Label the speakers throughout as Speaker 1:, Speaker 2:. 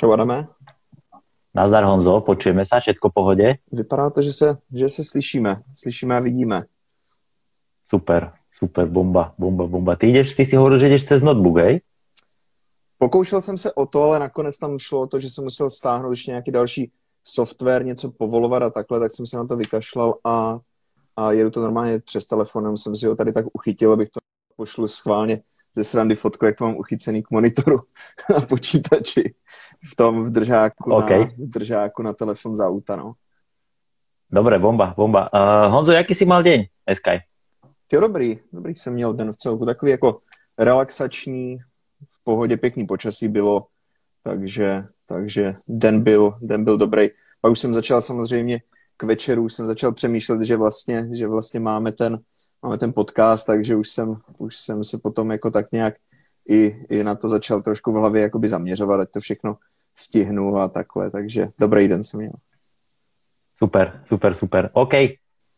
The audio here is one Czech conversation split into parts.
Speaker 1: Čau Adame.
Speaker 2: Nazdar Honzo, počujeme sa, všetko v pohode?
Speaker 1: Vypadá to, že se, že se slyšíme. Slyšíme a vidíme.
Speaker 2: Super, super, bomba, bomba, bomba. Ty jdeš, ty si hovoril, že jdeš cez notebook, hej?
Speaker 1: Pokoušel jsem se o to, ale nakonec tam šlo o to, že jsem musel stáhnout ještě nějaký další software, něco povolovat a takhle, tak jsem se na to vykašlal a, a jedu to normálně přes telefonem. Jsem si ho tady tak uchytil, abych to pošlu schválně ze srandy fotku, jak to mám uchycený k monitoru na počítači v tom v držáku, okay. na, v držáku na telefon za auta, no.
Speaker 2: Dobre, bomba, bomba. Uh, Honzo, jaký si mal deň, Eskaj?
Speaker 1: Ty dobrý, dobrý jsem měl den v celku, takový jako relaxační, v pohodě pěkný počasí bylo, takže, takže den byl, den byl dobrý. Pak už jsem začal samozřejmě k večeru, už jsem začal přemýšlet, že vlastně, že vlastně máme ten, máme ten podcast, takže už jsem, už jsem se potom jako tak nějak i, i na to začal trošku v hlavě jakoby zaměřovat, ať to všechno stihnu a takhle, takže dobrý den jsem měl.
Speaker 2: Super, super, super. OK,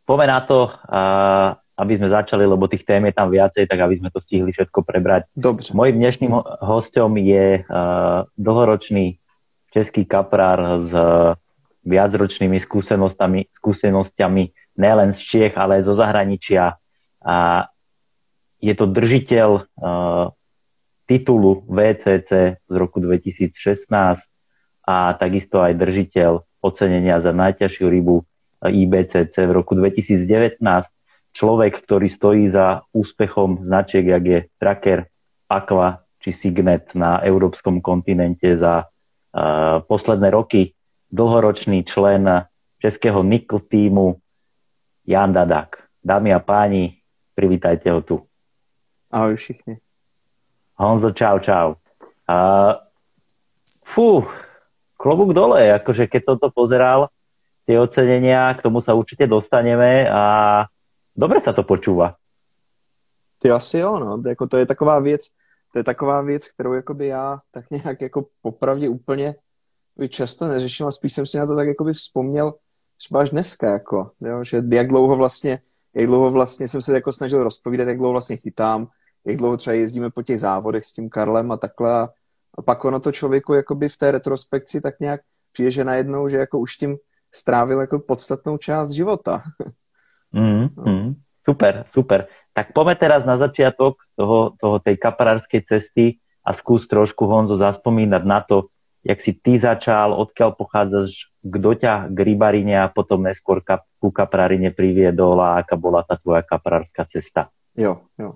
Speaker 2: poďme na to, uh, aby sme začali, lebo tých tém je tam viacej, tak aby sme to stihli všetko prebrať.
Speaker 1: Dobře.
Speaker 2: Mojím dnešným hostom je uh, dlhoročný český kaprár s uh, viacročnými skúsenostami, skúsenosťami nielen z Čiech, ale aj zo zahraničia. A je to držiteľ uh, titulu VCC z roku 2016 a takisto aj držiteľ ocenenia za najťažšiu rybu IBCC v roku 2019. Človek, ktorý stojí za úspechom značiek, jak je Tracker, Aqua či Signet na európskom kontinente za uh, posledné roky. Dlhoročný člen českého Nikl týmu Jan Dadak. Dámy a páni, privítajte ho tu.
Speaker 1: Ahoj všichni.
Speaker 2: Honzo, čau, čau. Uh, fú, klobúk dole, akože keď som to pozeral, tie ocenenia, k tomu sa určite dostaneme a dobre sa to počúva.
Speaker 1: Ty asi jo, no. Jako to je taková věc, to je taková věc, kterou jakoby já tak nějak jako popravdě úplně často neřeším a spíš jsem si na to tak jakoby vzpomněl třeba až dneska, jako, jo, že jak dlouho vlastně, jak dlouho vlastně jsem se jako snažil rozpovídat, jak dlouho vlastně chytám, jak dlouho třeba jezdíme po těch závodech s tím Karlem a takhle a pak ono to člověku jakoby v té retrospekci tak nějak přijde, že najednou, že jako už tím strávil jako podstatnou část života.
Speaker 2: Mm, mm, super, super. Tak poďme teraz na začiatok toho, toho tej kaparárskej cesty a skús trošku, Honzo, zaspomínať na to, jak si ty začal, odkiaľ pochádzaš, kto ťa k rybarine a potom neskôr kap, ku kaprarine priviedol a aká bola ta tvoja kaprárska cesta.
Speaker 1: Jo, jo,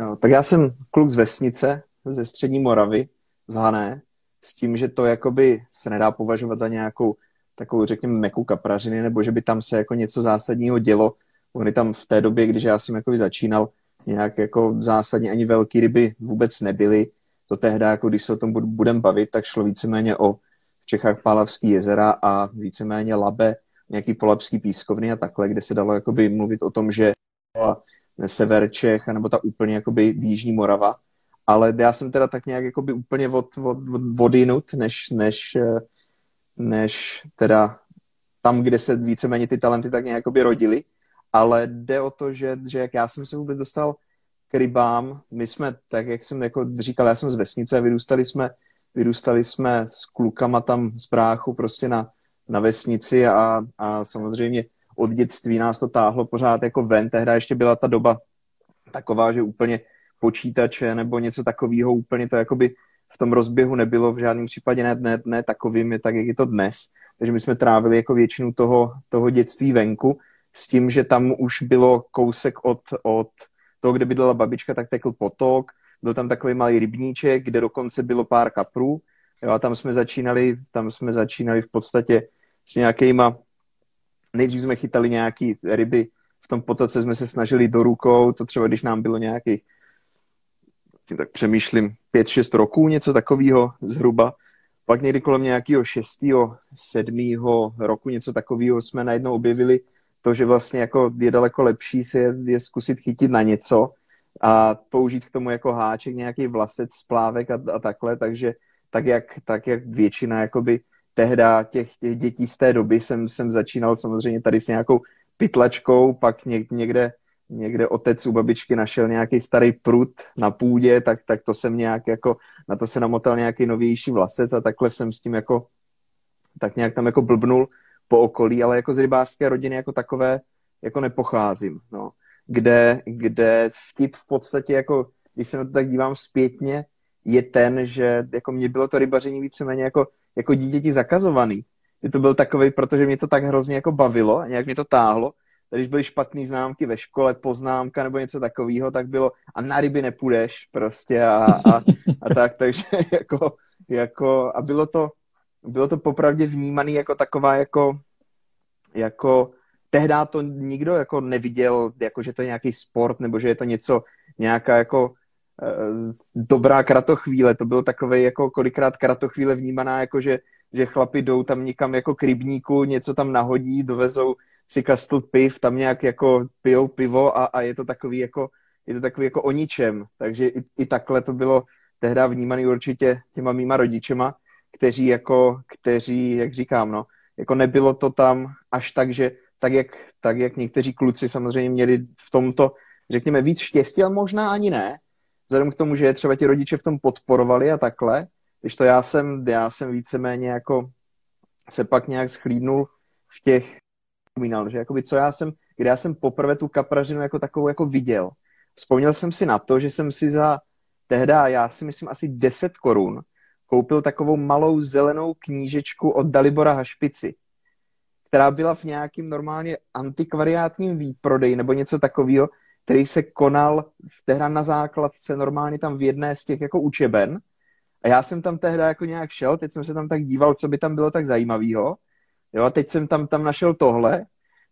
Speaker 1: jo. Tak já jsem kluk z vesnice, ze střední Moravy, z Hané, s tím, že to jakoby se nedá považovat za nějakou takovou, řekněme, meku kaprařiny, nebo že by tam se jako něco zásadního dělo. Oni tam v té době, když já jsem jakoby začínal, nějak jako zásadně ani velký ryby vůbec nebyly. To tehdy, jako když se o tom budeme bavit, tak šlo víceméně o Čechách Pálavský jezera a víceméně Labe, nějaký polapský pískovny a takhle, kde se dalo jakoby mluvit o tom, že sever Čech, nebo ta úplně jakoby Jižní Morava, ale já jsem teda tak nějak jakoby úplně od, od, od vodinut, než, než, eh, než teda tam, kde se víceméně ty talenty tak nějak rodily, ale jde o to, že, že jak já jsem se vůbec dostal k rybám, my jsme, tak jak jsem jako říkal, já jsem z vesnice, vyrůstali jsme, vyrůstali jsme s klukama tam z bráchu prostě na, na vesnici a, a samozřejmě od dětství nás to táhlo pořád jako ven, tehdy ještě byla ta doba taková, že úplně počítače nebo něco takového, úplně to jakoby v tom rozběhu nebylo v žádném případě ne, ne, ne takovým, tak jak je to dnes. Takže my jsme trávili jako většinu toho, toho dětství venku s tím, že tam už bylo kousek od, od toho, kde bydlela babička, tak tekl potok, byl tam takový malý rybníček, kde dokonce bylo pár kaprů. Jo, a tam jsme začínali, tam jsme začínali v podstatě s nějakýma, nejdřív jsme chytali nějaký ryby, v tom potoce jsme se snažili do rukou, to třeba když nám bylo nějaký tím tak přemýšlím, 5-6 roků, něco takového zhruba. Pak někdy kolem nějakého 6. 7. roku něco takového jsme najednou objevili to, že vlastně jako je daleko lepší se je, je zkusit chytit na něco a použít k tomu jako háček nějaký vlasec, splávek a, a takhle, takže tak jak, tak jak většina jakoby tehda těch, těch dětí z té doby jsem, jsem začínal samozřejmě tady s nějakou pytlačkou, pak někde někde otec u babičky našel nějaký starý prut na půdě, tak, tak to jsem nějak jako na to se namotal nějaký novější vlasec a takhle jsem s tím jako, tak nějak tam jako blbnul po okolí, ale jako z rybářské rodiny jako takové jako nepocházím, no. Kde, kde vtip v podstatě jako, když se na to tak dívám zpětně, je ten, že jako mě bylo to rybaření víceméně jako, jako dítěti zakazovaný. Že to byl takový, protože mě to tak hrozně jako bavilo a nějak mě to táhlo. Když byly špatné známky ve škole, poznámka nebo něco takového, tak bylo a na ryby nepůjdeš prostě a, a, a tak, takže jako, jako a bylo to, bylo to popravdě vnímaný jako taková jako, jako tehdy to nikdo jako neviděl, jako že to je nějaký sport, nebo že je to něco, nějaká jako uh, dobrá kratochvíle. To bylo takové jako kolikrát kratochvíle vnímaná, jako že, že chlapi jdou tam někam jako k rybníku, něco tam nahodí, dovezou si kastl piv, tam nějak jako pijou pivo a, a je to takový jako, je to takový jako o ničem. Takže i, i takhle to bylo tehdy vnímaný určitě těma mýma rodičema, kteří jako, kteří, jak říkám, no, jako nebylo to tam až tak, že tak jak, tak jak někteří kluci samozřejmě měli v tomto, řekněme, víc štěstí, ale možná ani ne, vzhledem k tomu, že třeba ti rodiče v tom podporovali a takhle, když to já jsem, já jsem víceméně jako se pak nějak schlídnul v těch, že jakoby co já jsem, kde já jsem poprvé tu kapražinu jako takovou jako viděl. Vzpomněl jsem si na to, že jsem si za tehda, já si myslím asi 10 korun, koupil takovou malou zelenou knížečku od Dalibora Hašpici která byla v nějakým normálně antikvariátním výprodeji nebo něco takového, který se konal v tehda na základce normálně tam v jedné z těch jako učeben. A já jsem tam tehda jako nějak šel, teď jsem se tam tak díval, co by tam bylo tak zajímavého. Jo, a teď jsem tam, tam našel tohle,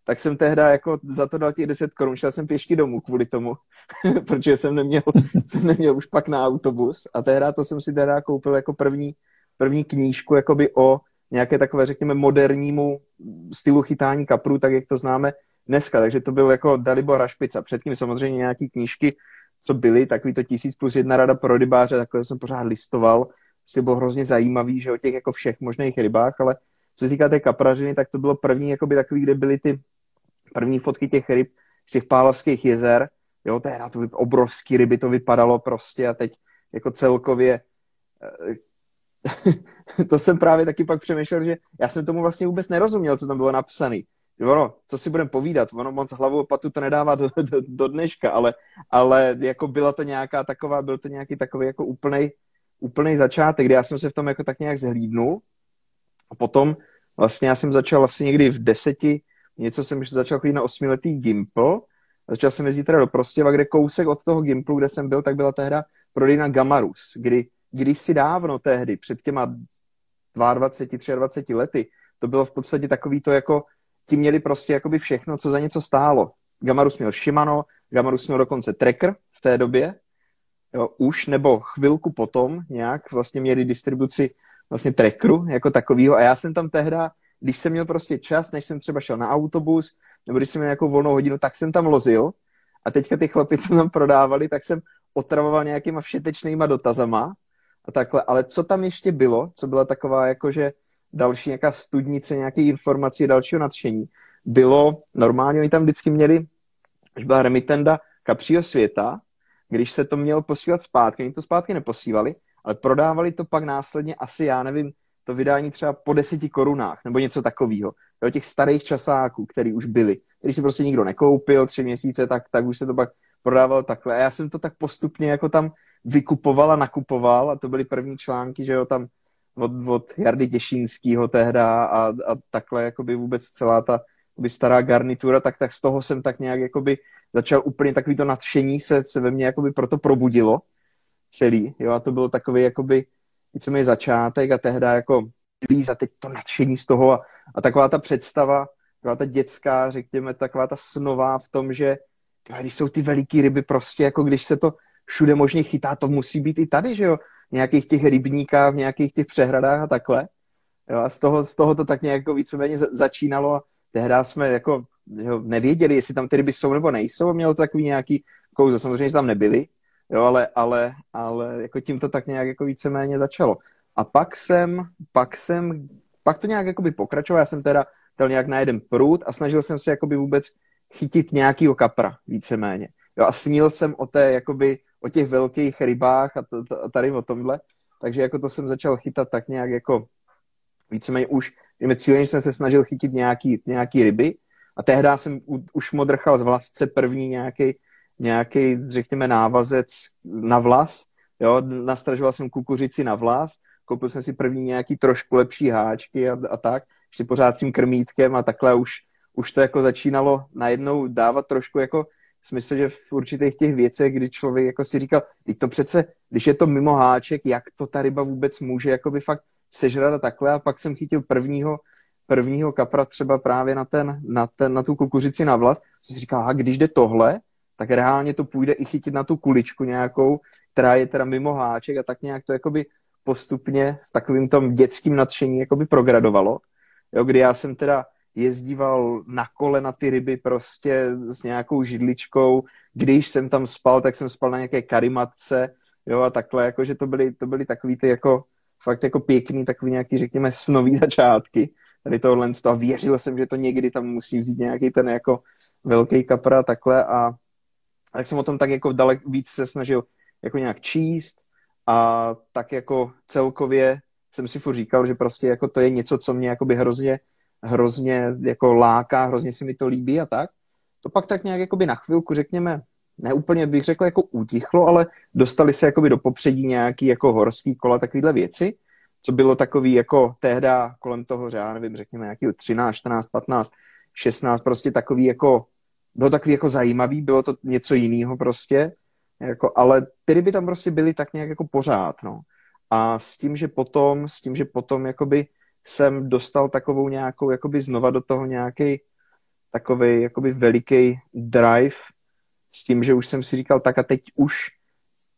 Speaker 1: tak jsem tehda jako za to dal těch 10 korun, šel jsem pěšky domů kvůli tomu, protože jsem neměl, jsem neměl už pak na autobus a tehda to jsem si tehda koupil jako první, první knížku jakoby o nějaké takové, řekněme, modernímu stylu chytání kaprů, tak jak to známe dneska. Takže to byl jako Dalibor Rašpica. Předtím samozřejmě nějaký knížky, co byly, takový to tisíc plus jedna rada pro rybáře, takové jsem pořád listoval. Si byl hrozně zajímavý, že o těch jako všech možných rybách, ale co se týká té kaprařiny, tak to bylo první jakoby takový, kde byly ty první fotky těch ryb z těch pálavských jezer. Jo, tehdy to obrovský ryby to vypadalo prostě a teď jako celkově eh, to jsem právě taky pak přemýšlel, že já jsem tomu vlastně vůbec nerozuměl, co tam bylo napsané. Ono, co si budeme povídat, ono moc hlavu patu to nedává do, do, do dneška, ale, ale jako byla to nějaká taková, byl to nějaký takový jako úplnej, úplnej začátek, kde já jsem se v tom jako tak nějak zhlídnul a potom vlastně já jsem začal asi někdy v deseti, něco jsem začal chodit na osmiletý Gimpl začal jsem jezdit teda do Prostěva, kde kousek od toho Gimplu, kde jsem byl, tak byla tehda prodejna Gamarus, kdy kdysi dávno tehdy, před těma 22, 23 lety, to bylo v podstatě takový to jako, ti měli prostě jakoby všechno, co za něco stálo. Gamarus měl Shimano, Gamarus měl dokonce tracker v té době, jo, už, nebo chvilku potom nějak vlastně měli distribuci vlastně trackeru jako takovýho a já jsem tam tehda, když jsem měl prostě čas, než jsem třeba šel na autobus, nebo když jsem měl nějakou volnou hodinu, tak jsem tam lozil a teďka ty chlapi, co tam prodávali, tak jsem otravoval nějakýma všetečnýma dotazama a takhle. Ale co tam ještě bylo, co byla taková jakože další nějaká studnice, nějaké informací, dalšího nadšení, bylo, normálně oni tam vždycky měli, až byla remitenda kapřího světa, když se to mělo posílat zpátky, oni to zpátky neposílali, ale prodávali to pak následně asi, já nevím, to vydání třeba po deseti korunách, nebo něco takového. Do těch starých časáků, který už byly. Když si prostě nikdo nekoupil tři měsíce, tak, tak už se to pak prodávalo takhle. A já jsem to tak postupně jako tam vykupoval a nakupoval a to byly první články, že jo, tam od, od Jardy Těšínskýho tehda a, a takhle jakoby vůbec celá ta jakoby stará garnitura, tak, tak z toho jsem tak nějak jakoby začal úplně takový to nadšení se, se ve mně jakoby proto probudilo celý, jo, a to bylo takový jakoby víceméně začátek a tehda jako a teď to nadšení z toho a, a taková ta představa, taková ta dětská, řekněme, taková ta snová v tom, že když jsou ty veliký ryby prostě, jako když se to všude možně chytá, to musí být i tady, že jo, v nějakých těch rybníkách, v nějakých těch přehradách a takhle. Jo, a z toho, z toho to tak nějak jako víceméně začínalo a tehdy jsme jako jo, nevěděli, jestli tam ty ryby jsou nebo nejsou mělo to takový nějaký kouzo. Samozřejmě, že tam nebyly, jo, ale, ale, ale jako tím to tak nějak jako víceméně začalo. A pak jsem, pak jsem, pak to nějak jakoby pokračoval, já jsem teda dal nějak na jeden prut a snažil jsem se jakoby vůbec chytit nějakýho kapra, víceméně. Jo, a snil jsem o té, jakoby, o těch velkých rybách a, t- t- a tady o tomhle. takže jako to jsem začal chytat tak nějak jako víceméně už, cíleně jsem se snažil chytit nějaký, nějaký ryby a tehdy jsem u, už modrchal z vlasce první nějaký, nějaký, řekněme, návazec na vlas, jo, nastražoval jsem kukuřici na vlas, koupil jsem si první nějaký trošku lepší háčky a, a tak, ještě pořád s tím krmítkem a takhle už, už to jako začínalo najednou dávat trošku jako smysl, že v určitých těch věcech, kdy člověk jako si říkal, teď to přece, když je to mimo háček, jak to ta ryba vůbec může jakoby fakt sežrat a takhle? A pak jsem chytil prvního, prvního kapra třeba právě na, ten, na, ten, na tu kukuřici na vlas, co si říkal, a když jde tohle, tak reálně to půjde i chytit na tu kuličku nějakou, která je teda mimo háček a tak nějak to jakoby postupně v takovým tom dětským nadšení jakoby progradovalo, jo, kdy já jsem teda jezdíval na kole na ty ryby prostě s nějakou židličkou, když jsem tam spal, tak jsem spal na nějaké karimatce, jo, a takhle, jako, že to byly, to byly takový ty jako, fakt jako pěkný, takový nějaký, řekněme, snový začátky tady tohle z toho. Věřil jsem, že to někdy tam musí vzít nějaký ten jako velký kapra takhle a tak jsem o tom tak jako dalek víc se snažil jako nějak číst a tak jako celkově jsem si furt říkal, že prostě jako to je něco, co mě jakoby hrozně, hrozně jako láká, hrozně si mi to líbí a tak. To pak tak nějak jakoby na chvilku, řekněme, neúplně bych řekl jako utichlo, ale dostali se jakoby do popředí nějaký jako horský kola, takovýhle věci, co bylo takový jako tehda kolem toho, já nevím, řekněme nějaký 13, 14, 15, 16, prostě takový jako, bylo takový jako zajímavý, bylo to něco jiného prostě, jako, ale ty ryby tam prostě byly tak nějak jako pořád, no. A s tím, že potom, s tím, že potom jakoby jsem dostal takovou nějakou, jakoby znova do toho nějaký takový jakoby veliký drive s tím, že už jsem si říkal, tak a teď už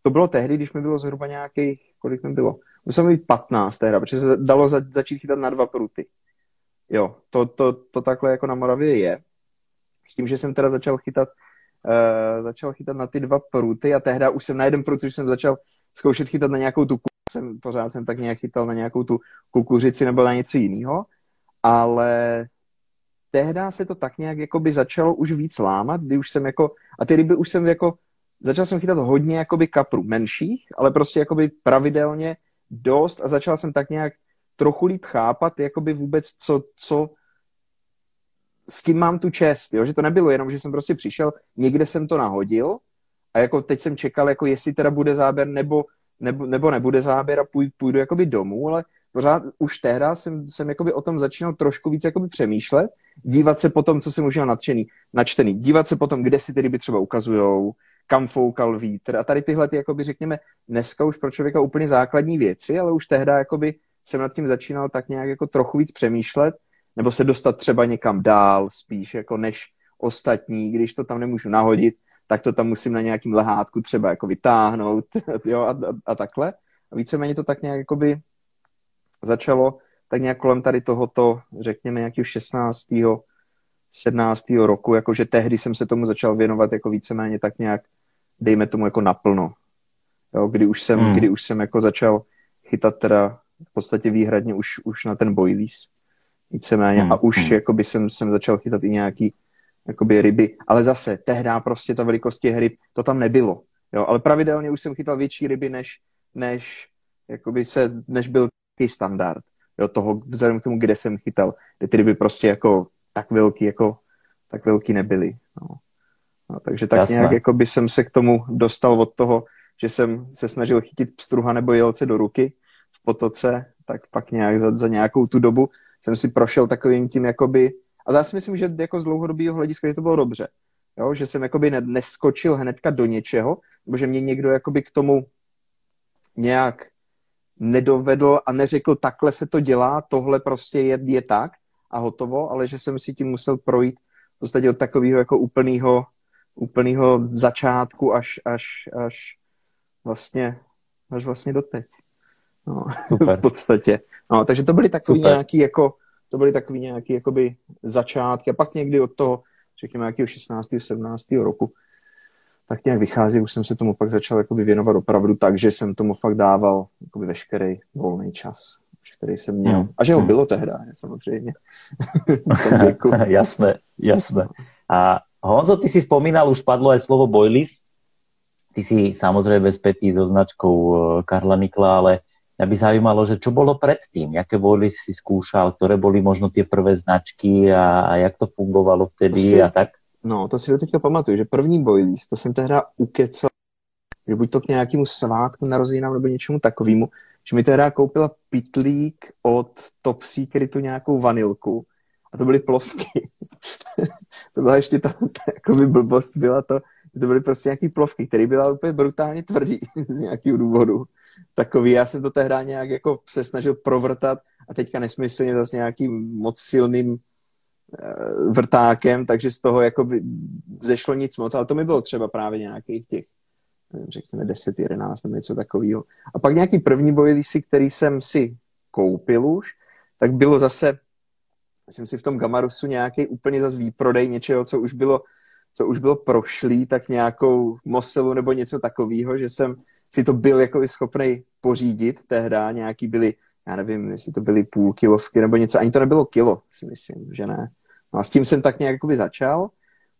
Speaker 1: to bylo tehdy, když mi bylo zhruba nějaký, kolik mi bylo? Musel být 15 tehdy, protože se dalo za, začít chytat na dva pruty. Jo, to, to, to takhle jako na Moravě je. S tím, že jsem teda začal chytat uh, začal chytat na ty dva pruty a tehdy už jsem na jeden prut, už jsem začal zkoušet chytat na nějakou tu jsem, pořád jsem tak nějak chytal na nějakou tu kukuřici nebo na něco jiného, ale tehdy se to tak nějak jakoby začalo už víc lámat, kdy už jsem jako, a ty ryby už jsem jako, začal jsem chytat hodně jakoby kaprů menších, ale prostě jakoby pravidelně dost a začal jsem tak nějak trochu líp chápat, jakoby vůbec co, co s kým mám tu čest, jo? že to nebylo jenom, že jsem prostě přišel, někde jsem to nahodil a jako teď jsem čekal, jako jestli teda bude záběr nebo, nebo, nebo nebude záběr a půjdu, půjdu jakoby domů, ale pořád už tehdy jsem, jsem jakoby o tom začínal trošku víc jakoby přemýšlet, dívat se potom, co jsem už měl nadšený, načtený, dívat se potom, kde si ty ryby třeba ukazujou, kam foukal vítr. A tady tyhle, ty, jakoby řekněme, dneska už pro člověka úplně základní věci, ale už tehdy jakoby jsem nad tím začínal tak nějak jako trochu víc přemýšlet nebo se dostat třeba někam dál spíš jako než ostatní, když to tam nemůžu nahodit, tak to tam musím na nějakým lehátku třeba jako vytáhnout jo, a, a, a takhle. A víceméně to tak nějak jakoby začalo tak nějak kolem tady tohoto, řekněme, nějakého 16. 17. roku, jakože tehdy jsem se tomu začal věnovat jako víceméně tak nějak, dejme tomu jako naplno. Jo, kdy už jsem, hmm. kdy už jsem jako začal chytat teda v podstatě výhradně už, už na ten boilies víceméně. Hmm. A už hmm. jakoby jsem, jsem začal chytat i nějaký jakoby ryby. Ale zase, tehdy prostě ta velikost těch ryb, to tam nebylo. Jo? Ale pravidelně už jsem chytal větší ryby, než, než, jakoby se, než byl takový standard. Jo? Toho, vzhledem k tomu, kde jsem chytal. Kde ty ryby prostě jako tak velký, jako tak velký nebyly. No. No, takže tak Jasné. nějak jako by jsem se k tomu dostal od toho, že jsem se snažil chytit pstruha nebo jelce do ruky v potoce, tak pak nějak za, za nějakou tu dobu jsem si prošel takovým tím jakoby, a já si myslím, že jako z dlouhodobého hlediska, že to bylo dobře. Jo? Že jsem jakoby ne, neskočil hnedka do něčeho, nebo že mě někdo jakoby k tomu nějak nedovedl a neřekl, takhle se to dělá, tohle prostě je, je tak a hotovo, ale že jsem si tím musel projít v podstatě od takového jako úplného úplného začátku až, až, až vlastně až vlastně doteď. No, v podstatě. No, takže to byly takový Super. nějaký jako, to byly takový nějaký jakoby začátky a pak někdy od toho, řekněme nějakého 16. 17. roku, tak nějak vychází, už jsem se tomu pak začal jakoby věnovat opravdu tak, že jsem tomu fakt dával jakoby veškerý volný čas, který jsem měl. Hmm. A že ho hmm. bylo tehdy, samozřejmě.
Speaker 2: jasné, jasné. A Honzo, ty si spomínal, už padlo aj slovo boilies. Ty si samozrejme spätý so značkou eh, Karla Nikla, ale Mňa by zaujímalo, že čo bolo predtým, jaké boli si skúšal, ktoré boli možno tie prvé značky a, a jak to fungovalo vtedy si, a tak?
Speaker 1: No, to si do teďka pamatuju, že první boilies, to jsem tehda ukecal, že buď to k nějakému svátku, narozeninám nebo něčemu takovému, že mi tehda koupila pitlík od Top Secretu nějakou vanilku a to byly plovky. to byla ještě ta, ta jakoby blbost, byla to, že to byly prostě nějaký plovky, které byla úplně brutálně tvrdý z nějakého důvodu. Takový, já jsem to tehdy nějak jako se snažil provrtat a teďka nesmyslně zase nějakým moc silným eh, vrtákem, takže z toho jako by zešlo nic moc, ale to mi bylo třeba právě nějakých těch řekněme 10, 11 nebo něco takového. A pak nějaký první bojlísy, který jsem si koupil už, tak bylo zase, jsem si v tom Gamarusu nějaký úplně zase výprodej něčeho, co už bylo co už bylo prošlý, tak nějakou Moselu nebo něco takového, že jsem si to byl jako schopný pořídit tehda, nějaký byly, já nevím, jestli to byly půl kilovky nebo něco, ani to nebylo kilo, si myslím, že ne. No a s tím jsem tak nějak začal.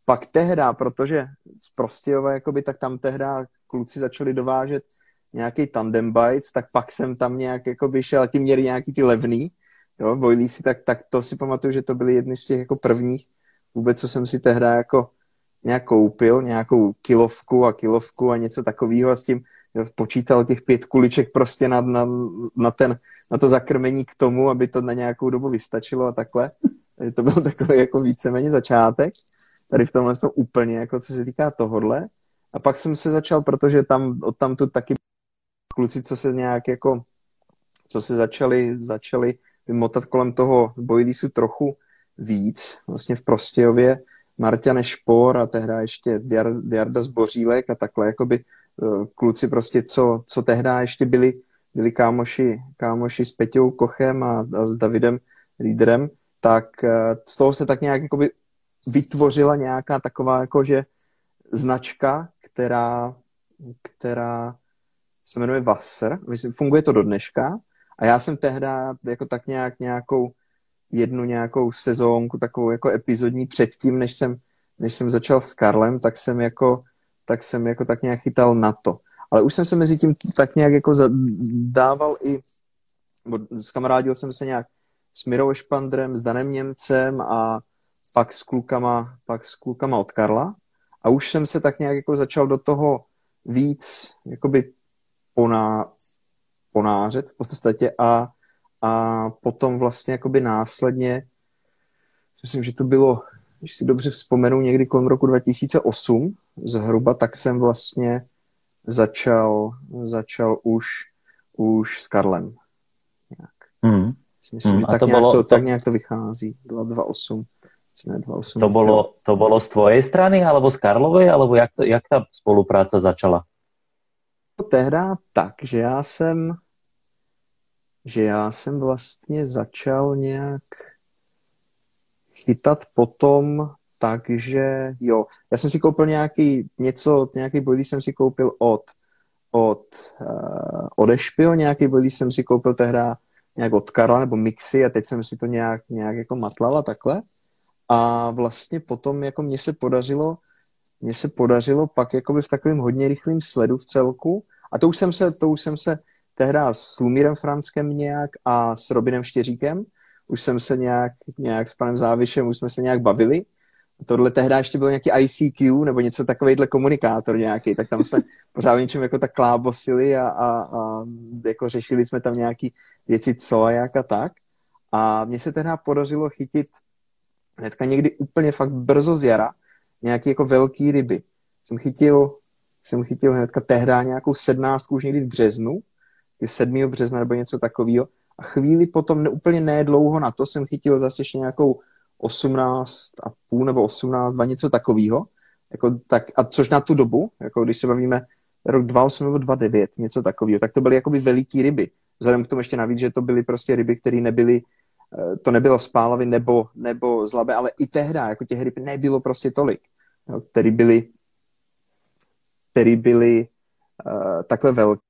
Speaker 1: Pak tehda, protože z Prostějova, jakoby, tak tam tehda kluci začali dovážet nějaký tandem bites, tak pak jsem tam nějak jakoby šel a ti měli nějaký ty levný, jo, si, tak, tak to si pamatuju, že to byly jedny z těch jako prvních vůbec, co jsem si tehda jako nějak koupil, nějakou kilovku a kilovku a něco takového a s tím počítal těch pět kuliček prostě na, na, na, ten, na to zakrmení k tomu, aby to na nějakou dobu vystačilo a takhle. Takže to byl takový jako víceméně začátek. Tady v tomhle jsem úplně, jako co se týká tohodle. A pak jsem se začal, protože tam od tamtu taky kluci, co se nějak jako, co se začali, začali vymotat kolem toho Bojlísu trochu víc, vlastně v Prostějově, Marťa Nešpor a tehda ještě Diarda Zbořílek a takhle, jakoby eh, kluci prostě, co, co tehda ještě byli, byli kámoši, kámoši s Peťou Kochem a, a s Davidem Líderem, tak eh, z toho se tak nějak jakoby vytvořila nějaká taková jakože značka, která, která se jmenuje Wasser. Funguje to do dneška a já jsem tehda jako tak nějak nějakou jednu nějakou sezónku, takovou jako epizodní předtím, než jsem, než jsem začal s Karlem, tak jsem jako, tak jsem jako tak nějak chytal na to. Ale už jsem se mezi tím tak nějak jako dával i, s kamarádil jsem se nějak s Mirou Špandrem, s Danem Němcem a pak s klukama, pak s klukama od Karla. A už jsem se tak nějak jako začal do toho víc jakoby poná, ponářet v podstatě a a potom vlastně jakoby následně, myslím, že to bylo, když si dobře vzpomenu, někdy kolem roku 2008 zhruba, tak jsem vlastně začal, začal už, už s Karlem. Nějak. Mm. Myslím, mm, že tak, nějak bolo, to, to, tak nějak to vychází. 228. 228.
Speaker 2: To bolo, to bolo z tvojej strany, alebo z Karlovej, alebo jak, to, jak ta spolupráce začala?
Speaker 1: To tehda tak, že já jsem že já jsem vlastně začal nějak chytat potom takže jo, já jsem si koupil nějaký něco, nějaký body jsem si koupil od od, uh, od Ešpio, nějaký body jsem si koupil tehda nějak od Karla nebo Mixy a teď jsem si to nějak, nějak jako matlala takhle. A vlastně potom jako mně se podařilo, mně se podařilo pak jakoby v takovém hodně rychlém sledu v celku a to už jsem se, to už jsem se tehda s Lumírem Franskem nějak a s Robinem Štěříkem. Už jsem se nějak, nějak s panem Závišem, už jsme se nějak bavili. Tohle tehda ještě byl nějaký ICQ nebo něco takovýhle komunikátor nějaký, tak tam jsme pořád něčem jako tak klábosili a, a, a jako řešili jsme tam nějaký věci co a jak a tak. A mně se tehda podařilo chytit hnedka někdy úplně fakt brzo z jara nějaký jako velký ryby. Jsem chytil, jsem chytil hnedka tehda nějakou sednáctku už někdy v březnu 7. března nebo něco takového. A chvíli potom, ne, úplně nedlouho na to, jsem chytil zase ještě nějakou 18 a půl nebo 18, dva něco takového. Jako tak, a což na tu dobu, jako když se bavíme rok 28 nebo 29, něco takového, tak to byly jakoby veliký ryby. Vzhledem k tomu ještě navíc, že to byly prostě ryby, které nebyly, eh, to nebylo spálavy nebo, nebo zlabe, ale i tehda, jako těch ryb nebylo prostě tolik, jo, který byly, který byly uh, takhle velké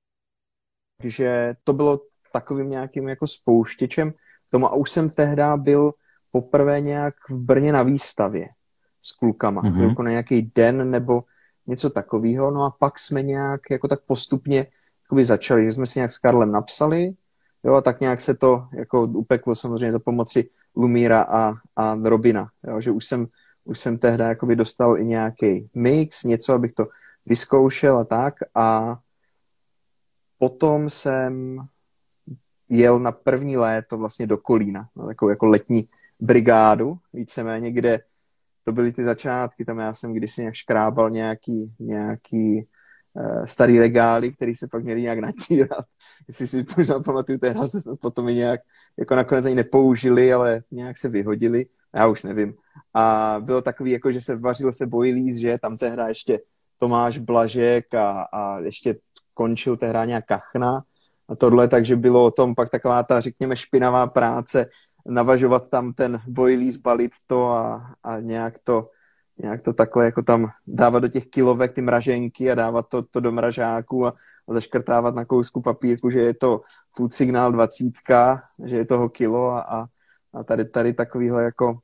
Speaker 1: takže to bylo takovým nějakým jako spouštěčem tomu a už jsem tehdy byl poprvé nějak v Brně na výstavě s klukama, mm-hmm. jako na nějaký den nebo něco takového, no a pak jsme nějak jako tak postupně jakoby začali, že jsme si nějak s Karlem napsali, jo, a tak nějak se to jako upeklo samozřejmě za pomoci Lumíra a, a Robina, jo, že už jsem, už jsem tehdy jakoby dostal i nějaký mix, něco, abych to vyzkoušel a tak. A potom jsem jel na první léto vlastně do Kolína, na takovou jako letní brigádu, víceméně, kde to byly ty začátky, tam já jsem kdysi nějak škrábal nějaký, nějaký uh, starý regály, který se pak měli nějak natírat. Jestli si možná pamatuju, tehdy se potom i nějak, jako nakonec ani nepoužili, ale nějak se vyhodili, já už nevím. A bylo takový, jako že se vařil se bojlíz, že tam tehda ještě Tomáš Blažek a, a ještě končil tehdy nějak kachna a tohle, takže bylo o tom pak taková ta, řekněme, špinavá práce, navažovat tam ten bojlí, zbalit to a, a nějak to nějak to takhle jako tam dávat do těch kilovek ty mraženky a dávat to, to do mražáku a, a zaškrtávat na kousku papírku, že je to food signál 20, že je toho kilo a, a, a tady, tady takovýhle jako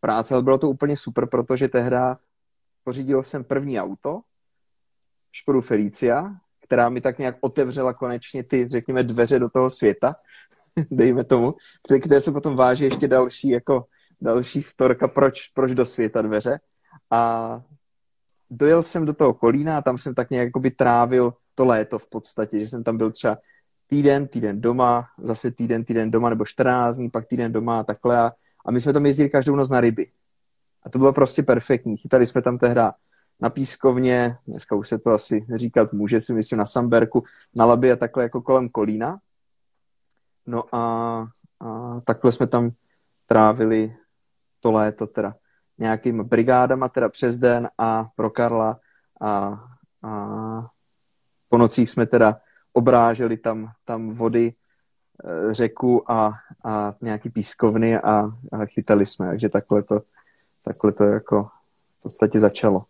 Speaker 1: práce, ale bylo to úplně super, protože tehda pořídil jsem první auto, Škodu Felicia, která mi tak nějak otevřela konečně ty, řekněme, dveře do toho světa, dejme tomu, kde se potom váží ještě další, jako další storka, proč, proč do světa dveře. A dojel jsem do toho Kolína a tam jsem tak nějak by trávil to léto v podstatě, že jsem tam byl třeba týden, týden doma, zase týden, týden doma, nebo 14 dní, pak týden doma a takhle. A, a my jsme tam jezdili každou noc na ryby. A to bylo prostě perfektní. Chytali jsme tam tehda na pískovně, dneska už se to asi říkat může, si myslím na Samberku, na Labi a takhle jako kolem Kolína. No a, a takhle jsme tam trávili to léto teda nějakýma brigádama teda přes den a pro Karla a, a po nocích jsme teda obráželi tam, tam vody, e, řeku a, a nějaký pískovny a, a chytali jsme, takže takhle to, takhle to jako v podstatě začalo.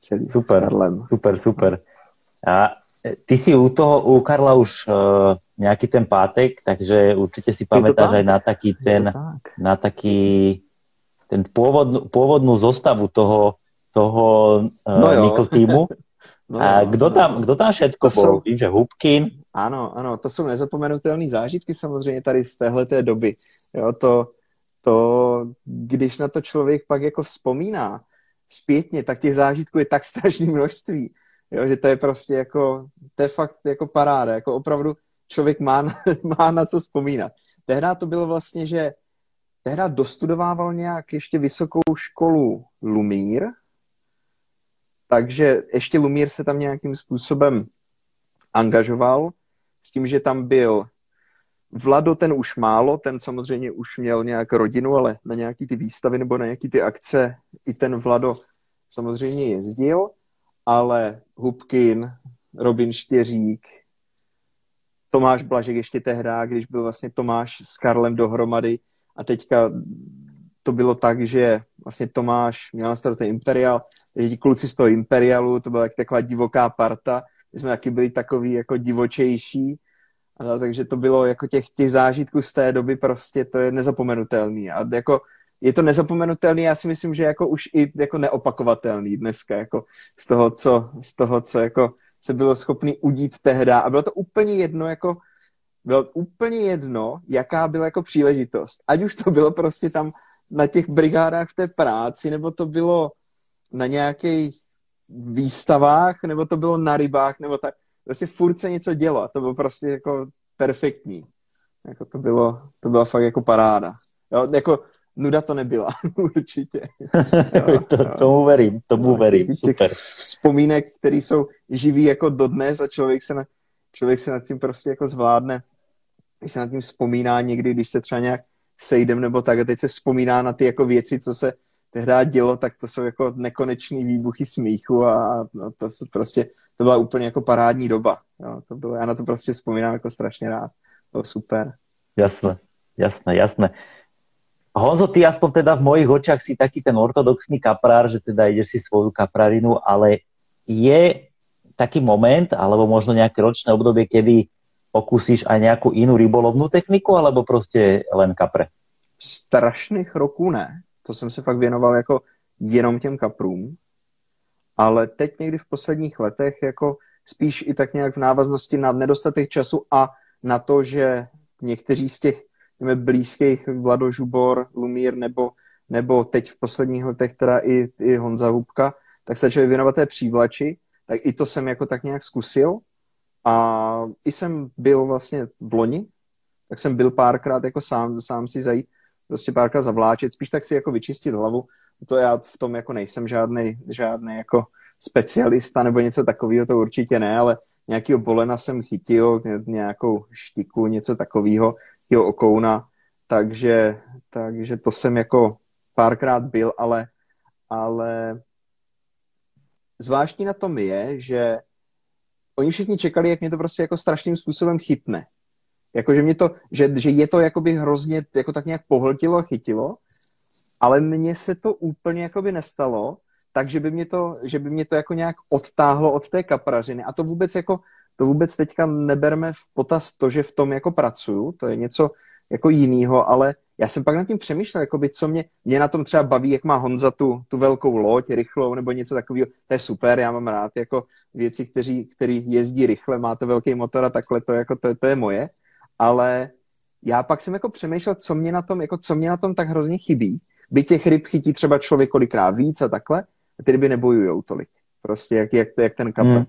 Speaker 2: Celý super, super, super. A ty si u toho, u Karla už uh, nějaký ten pátek, takže určitě si pamätáš aj na taký ten, tak. na taký ten pôvodnú, pôvodnú zostavu toho, toho uh, no Nikl týmu. No, a kdo tam, kdo tam všetko to byl? Vím, že Hubkin.
Speaker 1: Ano, ano, to jsou nezapomenutelné zážitky samozřejmě tady z téhle té doby. Jo, to, to, když na to člověk pak jako vzpomíná zpětně, tak těch zážitků je tak strašné množství, jo, že to je prostě jako, to je fakt jako paráda, jako opravdu člověk má, má na co vzpomínat. Tehdy to bylo vlastně, že tehdy dostudovával nějak ještě vysokou školu Lumír, takže ještě Lumír se tam nějakým způsobem angažoval s tím, že tam byl Vlado ten už málo, ten samozřejmě už měl nějak rodinu, ale na nějaký ty výstavy nebo na nějaký ty akce i ten Vlado samozřejmě jezdil, ale Hubkin, Robin Štěřík, Tomáš Blažek ještě tehdy, když byl vlastně Tomáš s Karlem dohromady, a teďka to bylo tak, že vlastně Tomáš měl na starosti Imperial, že ti kluci z toho Imperialu, to byla taková divoká parta, my jsme taky byli takový jako divočejší, a takže to bylo jako těch, těch zážitků z té doby prostě, to je nezapomenutelný a jako je to nezapomenutelný, já si myslím, že jako už i jako neopakovatelný dneska, jako z toho, co, z toho, co jako se bylo schopný udít tehda a bylo to úplně jedno, jako bylo úplně jedno, jaká byla jako příležitost. Ať už to bylo prostě tam na těch brigádách v té práci, nebo to bylo na nějakých výstavách, nebo to bylo na rybách, nebo tak. Prostě furt se něco dělo a to bylo prostě jako perfektní. Jako to bylo, to byla fakt jako paráda. Jo, jako nuda to nebyla, určitě.
Speaker 2: Jo, to, jo. Tomu verím, tomu no, verím, těch, super. Těch
Speaker 1: vzpomínek, které jsou živý jako dodnes a člověk se, na, člověk se nad tím prostě jako zvládne když se nad tím vzpomíná někdy, když se třeba nějak sejdem nebo tak a teď se vzpomíná na ty jako věci, co se tehdy dělo, tak to jsou jako nekonečný výbuchy smíchu a, a to se prostě, to byla úplně jako parádní doba. Jo, to bylo, já na to prostě vzpomínám jako strašně rád. To bylo super.
Speaker 2: Jasné, jasné, jasné. Honzo, ty aspoň teda v mojich očách si taký ten ortodoxný kaprár, že teda ideš si svoju kaprarinu, ale je taký moment, alebo možno nejaké ročné obdobie, kedy pokusíš aj nějakou jinou rybolovnou techniku, alebo prostě len kapre?
Speaker 1: Strašných roků ne. To jsem se fakt věnoval jako jenom těm kaprům. Ale teď někdy v posledních letech jako spíš i tak nějak v návaznosti na nedostatek času a na to, že někteří z těch nevím, blízkých Vlado Žubor, Lumír nebo, nebo teď v posledních letech teda i, i Honza Hubka, tak se začali věnovat té přívlači, tak i to jsem jako tak nějak zkusil a i jsem byl vlastně v loni, tak jsem byl párkrát jako sám, sám si zajít, prostě párkrát zavláčet, spíš tak si jako vyčistit hlavu. To já v tom jako nejsem žádný, žádný jako specialista nebo něco takového, to určitě ne, ale nějakého bolena jsem chytil, nějakou štiku, něco takového, jeho okouna, takže, takže to jsem jako párkrát byl, ale, ale zvláštní na tom je, že oni všichni čekali, jak mě to prostě jako strašným způsobem chytne. Jako, že, mě to, že, že je to jakoby hrozně jako tak nějak pohltilo, chytilo, ale mně se to úplně jakoby nestalo, takže by mě to, že by mě to jako nějak odtáhlo od té kaprařiny. A to vůbec jako, to vůbec teďka neberme v potaz to, že v tom jako pracuju, to je něco jako jinýho, ale já jsem pak nad tím přemýšlel, jakoby, co mě, mě na tom třeba baví, jak má Honza tu, tu velkou loď, rychlou nebo něco takového, to je super, já mám rád jako věci, kteří, který jezdí rychle, má to velký motor a takhle, to, jako, to, to je moje, ale já pak jsem jako přemýšlel, co mě na tom, jako co mě na tom tak hrozně chybí. By těch ryb chytí třeba člověk kolikrát víc a takhle, a ty ryby nebojujou tolik. Prostě jak, jak, jak ten kapr. Hmm.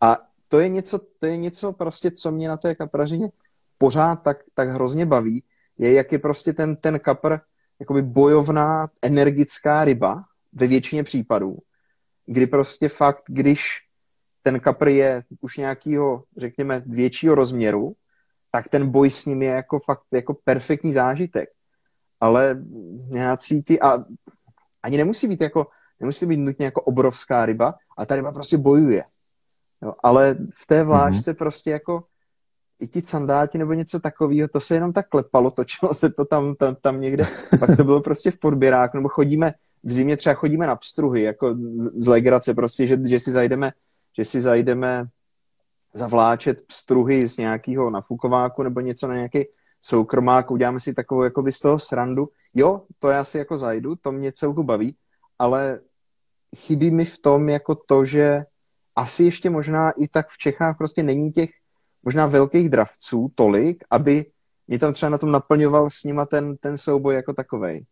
Speaker 1: A to je něco, to je něco prostě, co mě na té kaprařině pořád tak, tak hrozně baví, je, jak je prostě ten, ten kapr jakoby bojovná, energická ryba ve většině případů, kdy prostě fakt, když ten kapr je už nějakého, řekněme, většího rozměru, tak ten boj s ním je jako fakt jako perfektní zážitek. Ale nějací ty, a ani nemusí být jako, nemusí být nutně jako obrovská ryba, a ta ryba prostě bojuje. Jo, ale v té vlážce mm-hmm. prostě jako i ti sandáti nebo něco takového, to se jenom tak klepalo, točilo se to tam, tam, tam někde, pak to bylo prostě v podběráku, nebo chodíme, v zimě třeba chodíme na pstruhy, jako z legrace prostě, že, že si zajdeme, že si zajdeme zavláčet pstruhy z nějakého nafukováku nebo něco na nějaký soukromák, uděláme si takovou jako z toho srandu. Jo, to já si jako zajdu, to mě celku baví, ale chybí mi v tom jako to, že asi ještě možná i tak v Čechách prostě není těch možná velkých dravců tolik, aby mě tam třeba na tom naplňoval s nima ten, ten souboj jako takovej.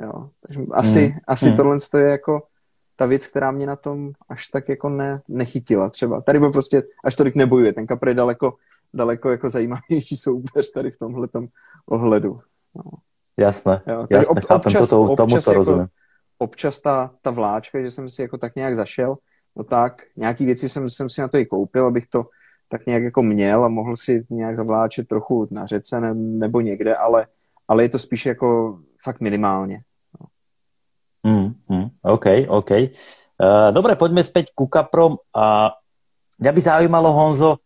Speaker 1: Jo. Takže asi, hmm. asi hmm. tohle je jako ta věc, která mě na tom až tak jako ne, nechytila třeba. Tady byl prostě až tolik nebojuje. Ten kapr je daleko, daleko jako zajímavější soupeř tady v tomhle ohledu. No.
Speaker 2: Jasné, jo, jasné, ob, chápem občas, to, tomu to jako, rozumím.
Speaker 1: Občas ta, ta vláčka, že jsem si jako tak nějak zašel, no tak, nějaký věci jsem, jsem si na to i koupil, abych to tak nějak jako měl a mohl si nějak zavláčet trochu na řece ne, nebo někde, ale, ale je to spíš jako fakt minimálně.
Speaker 2: Mm, mm, OK, OK. Uh, dobre, poďme späť ku kaprom. A mňa by zaujímalo, Honzo,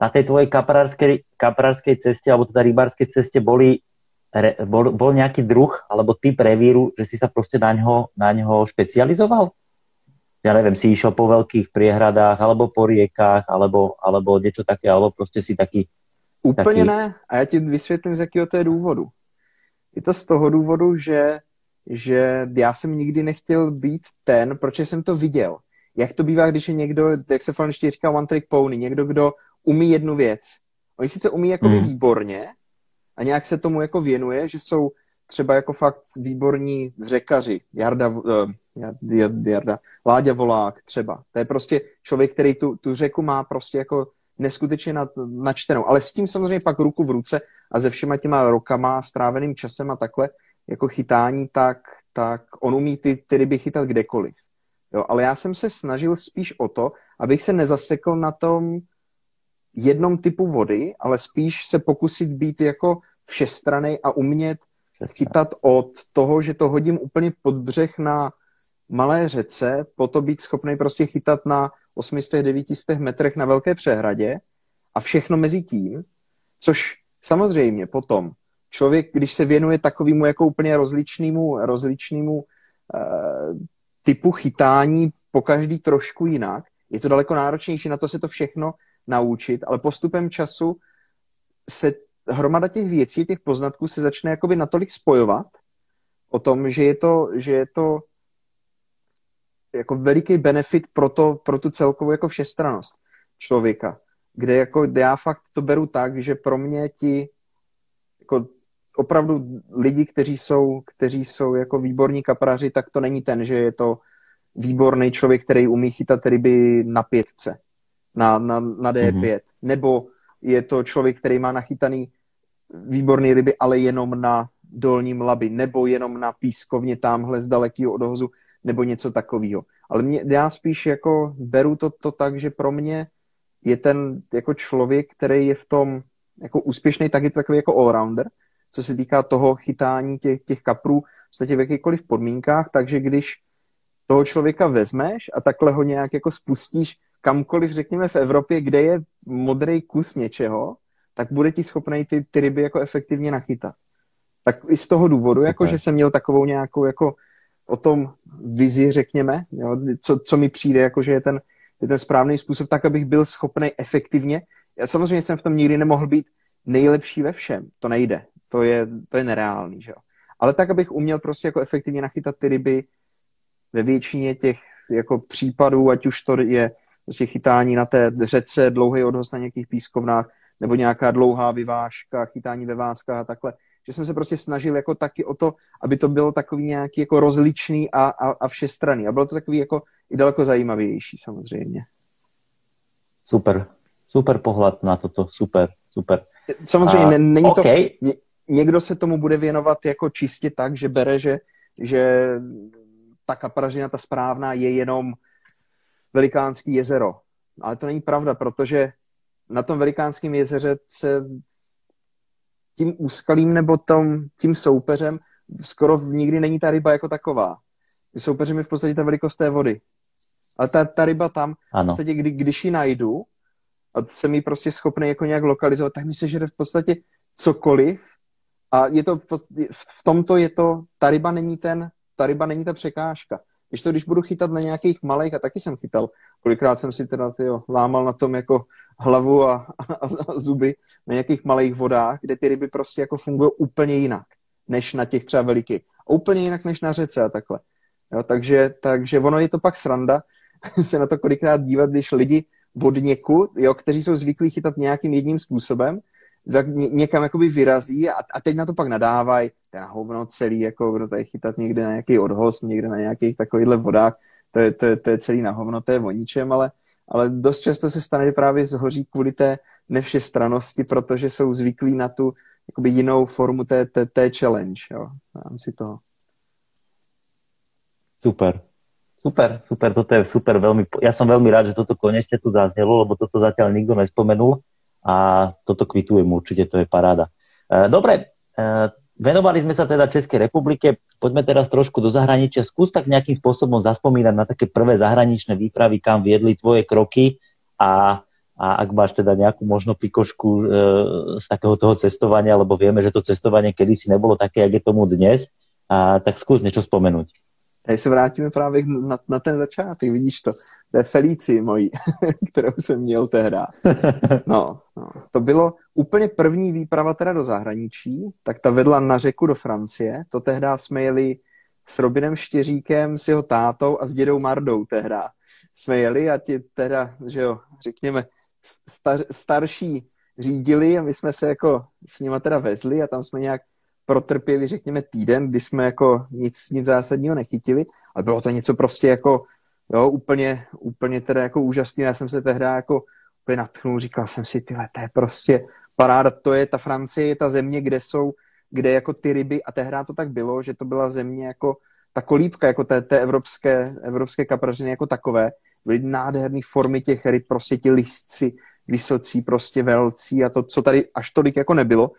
Speaker 2: na tej tvojej kaprárskej, kaprárskej ceste, alebo teda rybárskej ceste, boli, re, bol, bol nejaký druh alebo typ revíru, že si sa proste na ňo, na ňo špecializoval? Ja neviem, si išiel po veľkých priehradách, alebo po riekách, alebo, alebo niečo také, alebo proste si taký...
Speaker 1: Úplně taký... ne. A já ti vysvětlím, z jakého to je důvodu. Je to z toho důvodu, že, že já jsem nikdy nechtěl být ten, proč jsem to viděl. Jak to bývá, když je někdo, jak se ještě říká one trick pony, někdo, kdo umí jednu věc. Oni sice umí jako mm. výborně a nějak se tomu jako věnuje, že jsou třeba jako fakt výborní řekaři, Jarda, uh, Jarda, Láďa Volák třeba. To je prostě člověk, který tu, tu řeku má prostě jako neskutečně načtenou. Ale s tím samozřejmě pak ruku v ruce a se všema těma rokama, stráveným časem a takhle jako chytání, tak, tak on umí ty, ty ryby chytat kdekoliv. Jo, ale já jsem se snažil spíš o to, abych se nezasekl na tom jednom typu vody, ale spíš se pokusit být jako všestranej a umět chytat od toho, že to hodím úplně pod břeh na malé řece, po to být schopný prostě chytat na 800-900 metrech na velké přehradě a všechno mezi tím, což samozřejmě potom člověk, když se věnuje takovému jako úplně rozličnému, rozličnému uh, typu chytání po každý trošku jinak, je to daleko náročnější na to se to všechno naučit, ale postupem času se hromada těch věcí, těch poznatků se začne jakoby natolik spojovat o tom, že je to, že je to jako veliký benefit pro, to, pro tu celkovou jako všestranost. člověka, kde jako já fakt to beru tak, že pro mě ti jako opravdu lidi, kteří jsou, kteří jsou jako výborní kapraři, tak to není ten, že je to výborný člověk, který umí chytat ryby na pětce, na, na, na D5, mm-hmm. nebo je to člověk, který má nachytaný výborný ryby, ale jenom na dolním laby, nebo jenom na pískovně tamhle z dalekého odhozu, nebo něco takového. Ale mě, já spíš jako beru to, to tak, že pro mě je ten jako člověk, který je v tom jako úspěšný, tak je to takový jako allrounder, co se týká toho chytání těch, těch kaprů v v jakýchkoliv podmínkách, takže když toho člověka vezmeš a takhle ho nějak jako spustíš kamkoliv, řekněme v Evropě, kde je modrý kus něčeho, tak bude ti schopný ty, ty ryby jako efektivně nachytat. Tak i z toho důvodu, jako že jsem měl takovou nějakou jako o tom vizi, řekněme, jo, co, co mi přijde, jako že je ten, je ten správný způsob, tak abych byl schopný efektivně. Já samozřejmě jsem v tom nikdy nemohl být nejlepší ve všem. To nejde. To je, to je nereálný, že jo. Ale tak, abych uměl prostě jako efektivně nachytat ty ryby ve většině těch jako případů, ať už to je prostě chytání na té řece, dlouhý odhoz na nějakých pískovnách, nebo nějaká dlouhá vyvážka, chytání ve váskách a takhle. Že jsem se prostě snažil jako taky o to, aby to bylo takový nějaký jako rozličný a, a, a všestranný. A bylo to takový jako i daleko zajímavější samozřejmě.
Speaker 2: Super, super pohled na toto, super, super.
Speaker 1: Samozřejmě, uh, není okay. to, někdo se tomu bude věnovat jako čistě tak, že bere, že, že ta kapražina, ta správná, je jenom velikánský jezero. Ale to není pravda, protože na tom velikánském jezeře se tím úskalím nebo tom, tím soupeřem skoro nikdy není ta ryba jako taková. Soupeřem je v podstatě ta velikost té vody. Ale ta, ta ryba tam, ano. v podstatě, kdy, když ji najdu a jsem ji prostě schopný jako nějak lokalizovat, tak mi se žere v podstatě cokoliv a je to, v tomto je to, ta ryba není ten, ta ryba není ta překážka. Když to, když budu chytat na nějakých malých, a taky jsem chytal, kolikrát jsem si teda tyjo, lámal na tom jako hlavu a, a, a zuby na nějakých malých vodách, kde ty ryby prostě jako fungují úplně jinak, než na těch třeba velikých. A úplně jinak než na řece a takhle. Jo, takže, takže ono je to pak sranda se na to kolikrát dívat, když lidi od někud, jo, kteří jsou zvyklí chytat nějakým jedním způsobem, tak ně, někam jakoby vyrazí a, a teď na to pak nadávají, ten hovno celý, jako kdo tady chytat někde na nějaký odhoz, někde na nějakých takovýchhle vodách, to je, to, je, to je celý na hovno, to je o ničem, ale, ale dost často se stane, že právě zhoří kvůli té nevšestranosti, protože jsou zvyklí na tu jakoby jinou formu té, té, té challenge, jo, v rámci toho.
Speaker 2: Super. Super, super, toto je super, veľmi, ja som veľmi rád, že toto konečne tu zaznelo, lebo toto zatiaľ nikto nespomenul a toto kvitujem určite, to je paráda. E, dobre, e, venovali sme sa teda Českej republike, poďme teraz trošku do zahraničia. Skús tak nejakým spôsobom zaspomínať na také prvé zahraničné výpravy, kam viedli tvoje kroky a, a ak máš teda nejakú možno pikošku e, z takého toho cestovania, lebo vieme, že to cestovanie kedysi nebolo také, jak je tomu dnes, a, tak skús niečo spomenúť.
Speaker 1: Tady se vrátíme právě na, na ten začátek, vidíš to. To je Felici mojí, kterou jsem měl tehdy. No, no, to bylo úplně první výprava teda do zahraničí, tak ta vedla na řeku do Francie. To tehdy jsme jeli s Robinem Štěříkem, s jeho tátou a s dědou Mardou tehdy. Jsme jeli a ti teda, že jo, řekněme, star, starší řídili a my jsme se jako s nima teda vezli a tam jsme nějak protrpěli, řekněme, týden, kdy jsme jako nic, nic zásadního nechytili, ale bylo to něco prostě jako, jo, úplně, úplně teda jako úžasný. Já jsem se tehdy jako úplně natchnul, říkal jsem si, tyhle, to je prostě paráda, to je ta Francie, je ta země, kde jsou, kde jako ty ryby, a tehdy to tak bylo, že to byla země jako ta kolíbka, jako té, té evropské, evropské kaprařiny jako takové, byly nádherné formy těch ryb, prostě ti listci, vysocí, prostě velcí a to, co tady až tolik jako nebylo,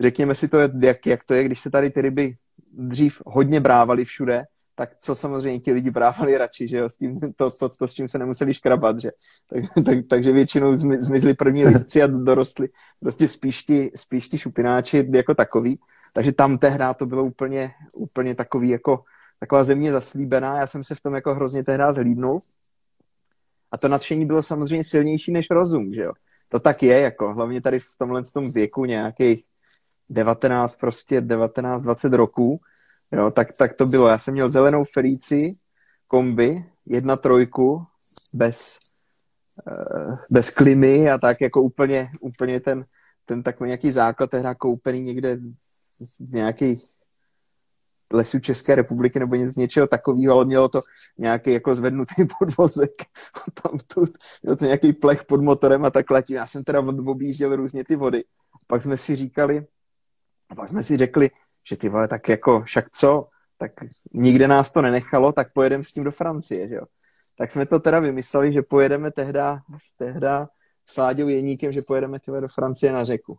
Speaker 1: řekněme si to, jak, jak to je, když se tady ty ryby dřív hodně brávali všude, tak co samozřejmě ti lidi brávali radši, že jo, s tím, to, to, to, s čím se nemuseli škrabat, že. Tak, tak, takže většinou zmizli první listci a dorostli prostě spíš ti, spíš ti šupináči jako takový. Takže tam tehdy to bylo úplně, úplně takový jako taková země zaslíbená. Já jsem se v tom jako hrozně tehdy zhlídnul. A to nadšení bylo samozřejmě silnější než rozum, že jo. To tak je, jako hlavně tady v tomhle tom věku nějakých 19, prostě 19, 20 roků, jo, tak, tak to bylo. Já jsem měl zelenou Felici, kombi, jedna trojku, bez, uh, bez klimy a tak jako úplně, úplně ten, ten takový nějaký základ tehdy koupený někde z nějakých lesů České republiky nebo něco z něčeho takového, ale mělo to nějaký jako zvednutý podvozek tam tu, mělo to nějaký plech pod motorem a takhle. Já jsem teda objížděl různě ty vody. Pak jsme si říkali, a pak jsme si řekli, že ty vole, tak jako však co, tak nikde nás to nenechalo, tak pojedeme s tím do Francie, že jo. Tak jsme to teda vymysleli, že pojedeme tehda, tehda s Láďou Jeníkem, že pojedeme tyhle do Francie na řeku.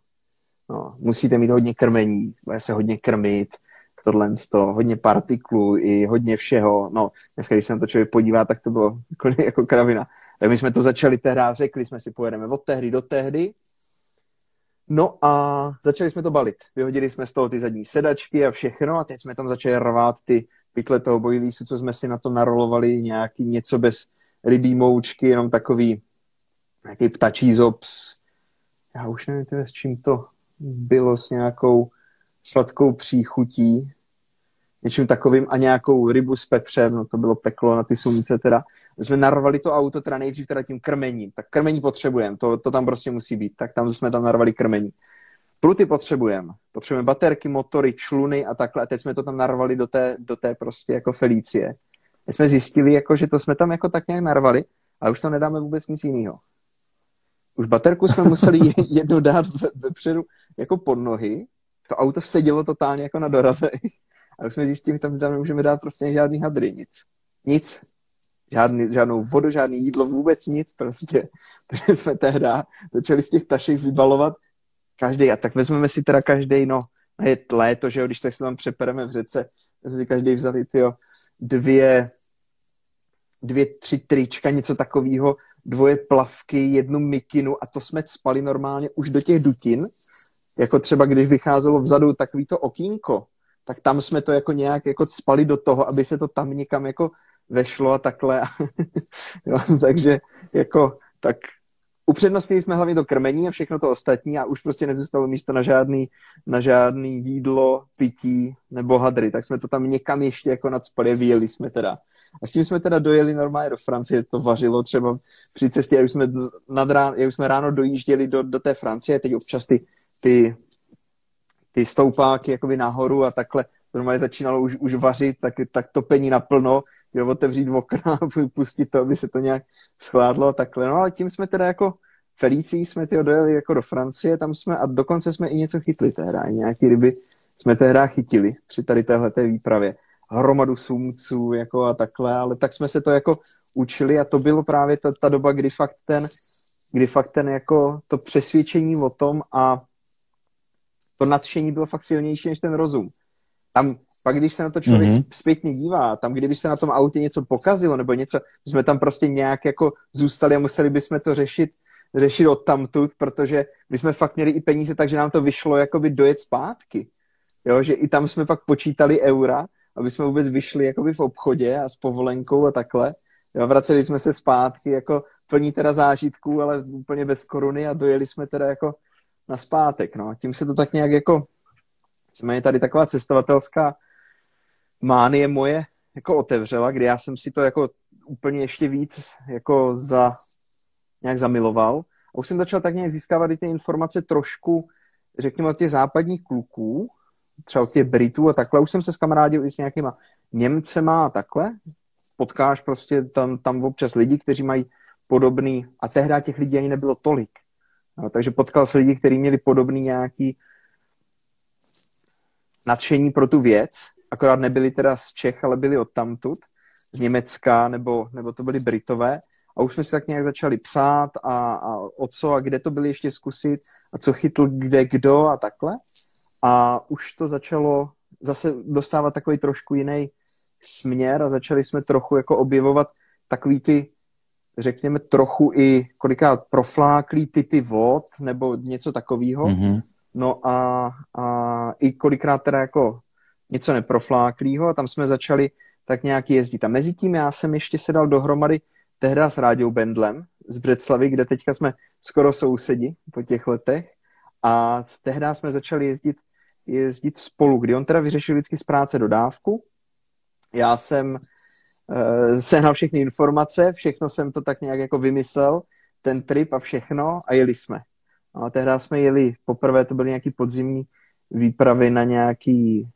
Speaker 1: No, musíte mít hodně krmení, bude se hodně krmit, tohle to, hodně partiklů i hodně všeho. No, dneska, když se na to člověk podívá, tak to bylo jako, jako kravina. Tak my jsme to začali tehdy, řekli jsme si, pojedeme od tehdy do tehdy. No a začali jsme to balit. Vyhodili jsme z toho ty zadní sedačky a všechno a teď jsme tam začali rvát ty pytle toho bojlísu, co jsme si na to narolovali, nějaký něco bez rybí moučky, jenom takový nějaký ptačí zops. Já už nevím, s čím to bylo, s nějakou sladkou příchutí něčím takovým a nějakou rybu s pepřem, no to bylo peklo na ty sumce teda. Jsme narvali to auto teda nejdřív teda tím krmením, tak krmení potřebujeme, to, to tam prostě musí být, tak tam jsme tam narvali krmení. Pluty potřebujeme, potřebujeme baterky, motory, čluny a takhle a teď jsme to tam narvali do té, do té prostě jako Felicie. My jsme zjistili, jako, že to jsme tam jako tak nějak narvali, ale už tam nedáme vůbec nic jiného. Už baterku jsme museli jedno dát vepředu jako pod nohy, to auto sedělo totálně jako na doraze a už jsme zjistili, že tam, tam nemůžeme dát prostě žádný hadry, nic. Nic. Žádný, žádnou vodu, žádný jídlo, vůbec nic prostě. Takže jsme tehda začali z těch tašek vybalovat každý. A tak vezmeme si teda každý, no, je léto, že jo, když tak se tam přepereme v řece, tak jsme si každý vzali, tyjo, dvě, dvě, tři trička, něco takového, dvoje plavky, jednu mikinu a to jsme spali normálně už do těch dutin, jako třeba když vycházelo vzadu takový to okýnko, tak tam jsme to jako nějak jako spali do toho, aby se to tam někam jako vešlo a takhle. jo, takže jako tak upřednostnili jsme hlavně to krmení a všechno to ostatní a už prostě nezůstalo místo na žádný, na žádný jídlo, pití nebo hadry, tak jsme to tam někam ještě jako nadspali vyjeli jsme teda. A s tím jsme teda dojeli normálně do Francie, to vařilo třeba při cestě, jak už jsme, nad rán, jak jsme ráno dojížděli do, do té Francie, teď občas ty, ty ty stoupáky jakoby nahoru a takhle normálně začínalo už, už vařit, tak, tak topení naplno, jo, otevřít okna, pustit to, aby se to nějak schládlo a takhle. No ale tím jsme teda jako Felicí jsme ty dojeli jako do Francie, tam jsme a dokonce jsme i něco chytli tehda, i nějaký ryby jsme tehda chytili při tady téhle výpravě. Hromadu sumců jako a takhle, ale tak jsme se to jako učili a to bylo právě ta, ta doba, kdy fakt ten, kdy fakt ten jako to přesvědčení o tom a to nadšení bylo fakt silnější než ten rozum. Tam pak, když se na to člověk mm-hmm. zpětně dívá, tam, kdyby se na tom autě něco pokazilo nebo něco, jsme tam prostě nějak jako zůstali a museli bychom to řešit, řešit od tamtud, protože my jsme fakt měli i peníze, takže nám to vyšlo jakoby dojet zpátky. Jo, že i tam jsme pak počítali eura, aby jsme vůbec vyšli jakoby v obchodě a s povolenkou a takhle. Jo, vraceli jsme se zpátky jako plní teda zážitků, ale úplně bez koruny a dojeli jsme teda jako na zpátek, no. Tím se to tak nějak jako, jsme tady taková cestovatelská mánie moje jako otevřela, kdy já jsem si to jako úplně ještě víc jako za, nějak zamiloval. A už jsem začal tak nějak získávat i ty informace trošku, řekněme, od těch západních kluků, třeba od těch Britů a takhle. Už jsem se skamarádil i s nějakýma Němcema a takhle. Potkáš prostě tam, tam občas lidi, kteří mají podobný, a tehdy těch lidí ani nebylo tolik. No, takže potkal se lidi, kteří měli podobný nějaký nadšení pro tu věc, akorát nebyli teda z Čech, ale byli od tamtud, z Německa, nebo, nebo to byli Britové. A už jsme si tak nějak začali psát a, a o co a kde to byli ještě zkusit a co chytl kde kdo a takhle. A už to začalo zase dostávat takový trošku jiný směr a začali jsme trochu jako objevovat takový ty řekněme, trochu i kolikrát profláklý typy vod nebo něco takového. Mm-hmm. No a, a i kolikrát teda jako něco neprofláklýho a tam jsme začali tak nějak jezdit. A mezi tím já jsem ještě se dal dohromady tehda s Rádiou Bendlem z Břeclavy, kde teďka jsme skoro sousedi po těch letech a tehda jsme začali jezdit, jezdit spolu, kdy on teda vyřešil vždycky z práce dodávku. Já jsem uh, sehnal všechny informace, všechno jsem to tak nějak jako vymyslel, ten trip a všechno a jeli jsme. No a tehdy jsme jeli, poprvé to byly nějaký podzimní výpravy na nějaký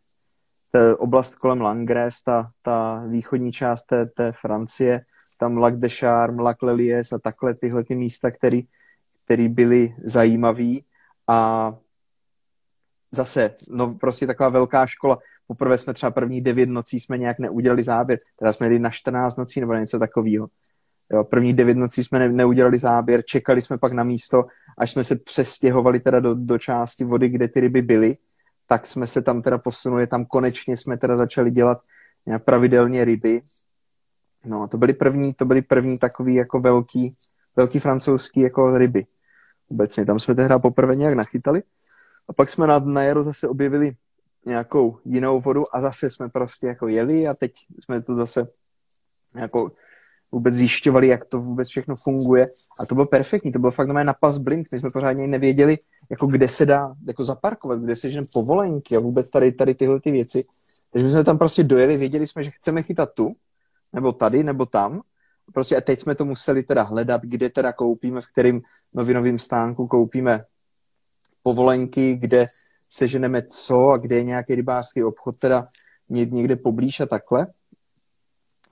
Speaker 1: oblast kolem Langres, ta, ta východní část té, té Francie, tam Lac de Charme, Lac Lelies a takhle tyhle ty místa, které který byly zajímavý a zase, no prostě taková velká škola. Poprvé jsme třeba první devět nocí jsme nějak neudělali záběr, teda jsme jeli na 14 nocí nebo něco takového. Jo, první devět nocí jsme ne, neudělali záběr, čekali jsme pak na místo, až jsme se přestěhovali teda do, do části vody, kde ty ryby byly, tak jsme se tam teda posunuli, tam konečně jsme teda začali dělat pravidelně ryby. No a to byly první, to byly první takový jako velký, velký francouzský jako ryby. Obecně tam jsme tehdy poprvé nějak nachytali. A pak jsme na, na jaro zase objevili nějakou jinou vodu a zase jsme prostě jako jeli a teď jsme to zase jako vůbec zjišťovali, jak to vůbec všechno funguje. A to bylo perfektní, to bylo fakt na pas blind. My jsme pořádně nevěděli, jako kde se dá jako zaparkovat, kde se žene povolenky a vůbec tady, tady tyhle ty věci. Takže my jsme tam prostě dojeli, věděli jsme, že chceme chytat tu, nebo tady, nebo tam. Prostě a teď jsme to museli teda hledat, kde teda koupíme, v kterým novinovým stánku koupíme povolenky, kde seženeme co a kde je nějaký rybářský obchod teda někde poblíž a takhle.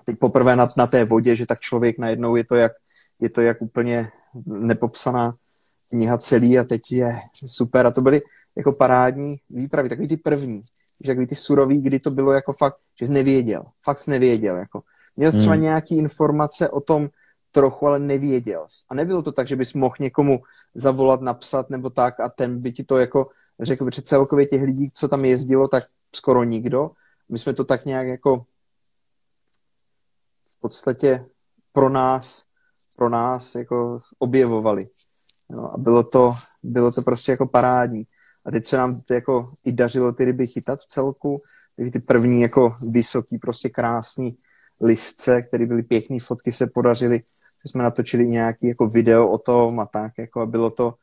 Speaker 1: Teď poprvé na, na té vodě, že tak člověk najednou je to jak, je to jak úplně nepopsaná kniha celý a teď je super. A to byly jako parádní výpravy, takový ty první, že takový ty surový, kdy to bylo jako fakt, že jsi nevěděl, fakt jsi nevěděl, jako. Měl jsi třeba hmm. nějaký informace o tom trochu, ale nevěděl jsi. A nebylo to tak, že bys mohl někomu zavolat, napsat nebo tak a ten by ti to jako řekl, že celkově těch lidí, co tam jezdilo, tak skoro nikdo. My jsme to tak nějak jako v podstatě pro nás, pro nás jako objevovali. No, a bylo to, bylo to prostě jako parádní. A teď se nám to jako i dařilo ty ryby chytat v celku. Ty první jako vysoký, prostě krásný listce, které byly pěkné fotky, se podařily. Že jsme natočili nějaký jako video o tom a tak, jako a bylo to,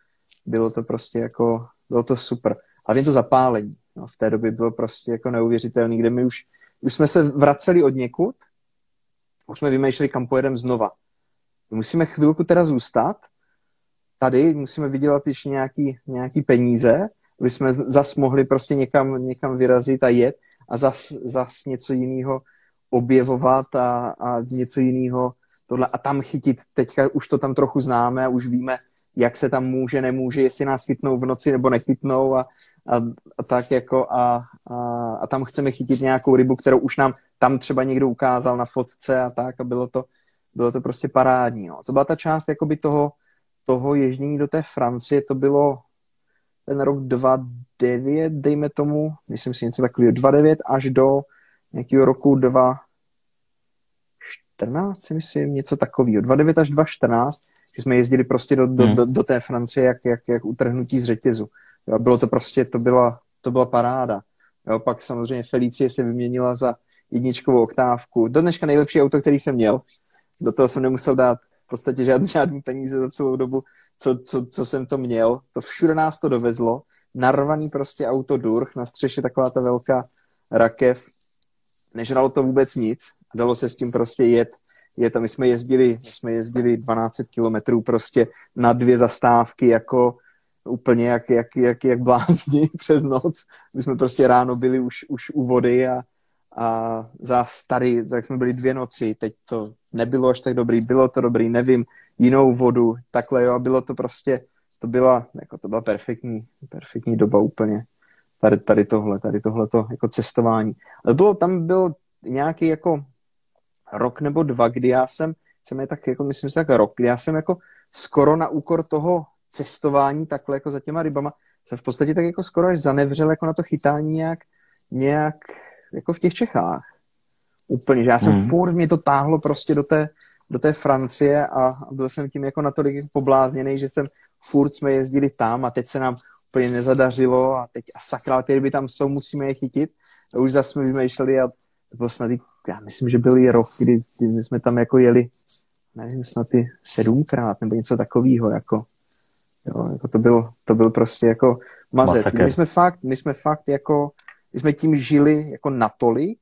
Speaker 1: bylo to prostě jako, bylo to super. A to zapálení. No, v té době bylo prostě jako neuvěřitelný, kde my už, už jsme se vraceli od někud, už jsme vymýšleli, kam pojedeme znova. Musíme chvilku teda zůstat, tady musíme vydělat ještě nějaký, nějaký peníze, aby jsme zas mohli prostě někam, někam vyrazit a jet a zas, zas něco jiného objevovat a, a něco jiného tohle a tam chytit. Teďka už to tam trochu známe a už víme, jak se tam může, nemůže, jestli nás chytnou v noci nebo nechytnou a, a, a tak jako a, a, a tam chceme chytit nějakou rybu, kterou už nám tam třeba někdo ukázal na fotce a tak a bylo to, bylo to prostě parádní. No. To byla ta část jakoby toho, toho ježdění do té Francie, to bylo ten rok 2009, dejme tomu, myslím si něco takového, 2009 až do nějakého roku 2014, si myslím, něco takového, 2009 až 2014, že jsme jezdili prostě do, do, hmm. do, do té Francie jak, jak, jak utrhnutí z řetězu. Jo, bylo to prostě, to byla, to byla paráda. Jo, pak samozřejmě Felicie se vyměnila za jedničkovou oktávku. Do dneška nejlepší auto, který jsem měl. Do toho jsem nemusel dát v podstatě žádný, žádný peníze za celou dobu, co, co, co jsem to měl. To všude nás to dovezlo. Narvaný prostě auto Durch, na střeše taková ta velká rakev. Nežralo to vůbec nic. Dalo se s tím prostě jet. jet a my jsme jezdili, my jsme jezdili 12 kilometrů prostě na dvě zastávky jako úplně jak, jak, jak, jak blázni přes noc. My jsme prostě ráno byli už, už u vody a, a za starý, tak jsme byli dvě noci, teď to nebylo až tak dobrý, bylo to dobrý, nevím, jinou vodu, takhle jo, bylo to prostě, to byla, jako to byla perfektní, perfektní doba úplně, tady, tady tohle, tady tohleto jako cestování. Ale bylo, tam byl nějaký jako rok nebo dva, kdy já jsem, jsem je tak jako, myslím si tak rok, kdy já jsem jako skoro na úkor toho cestování takhle jako za těma rybama, jsem v podstatě tak jako skoro až zanevřel jako na to chytání nějak, nějak jako v těch Čechách. Úplně, že já jsem hmm. furt, mě to táhlo prostě do té, do té Francie a byl jsem tím jako natolik poblázněný, že jsem furt jsme jezdili tam a teď se nám úplně nezadařilo a teď a sakra, ty ryby tam jsou, musíme je chytit. A už zase jsme vymýšleli a to bylo snad, já myslím, že byl i rok, kdy, kdy jsme tam jako jeli, nevím, snad i sedmkrát nebo něco takového, jako, jo, jako to byl, to byl prostě jako mazec. My jsme fakt, my jsme fakt jako my jsme tím žili jako natolik,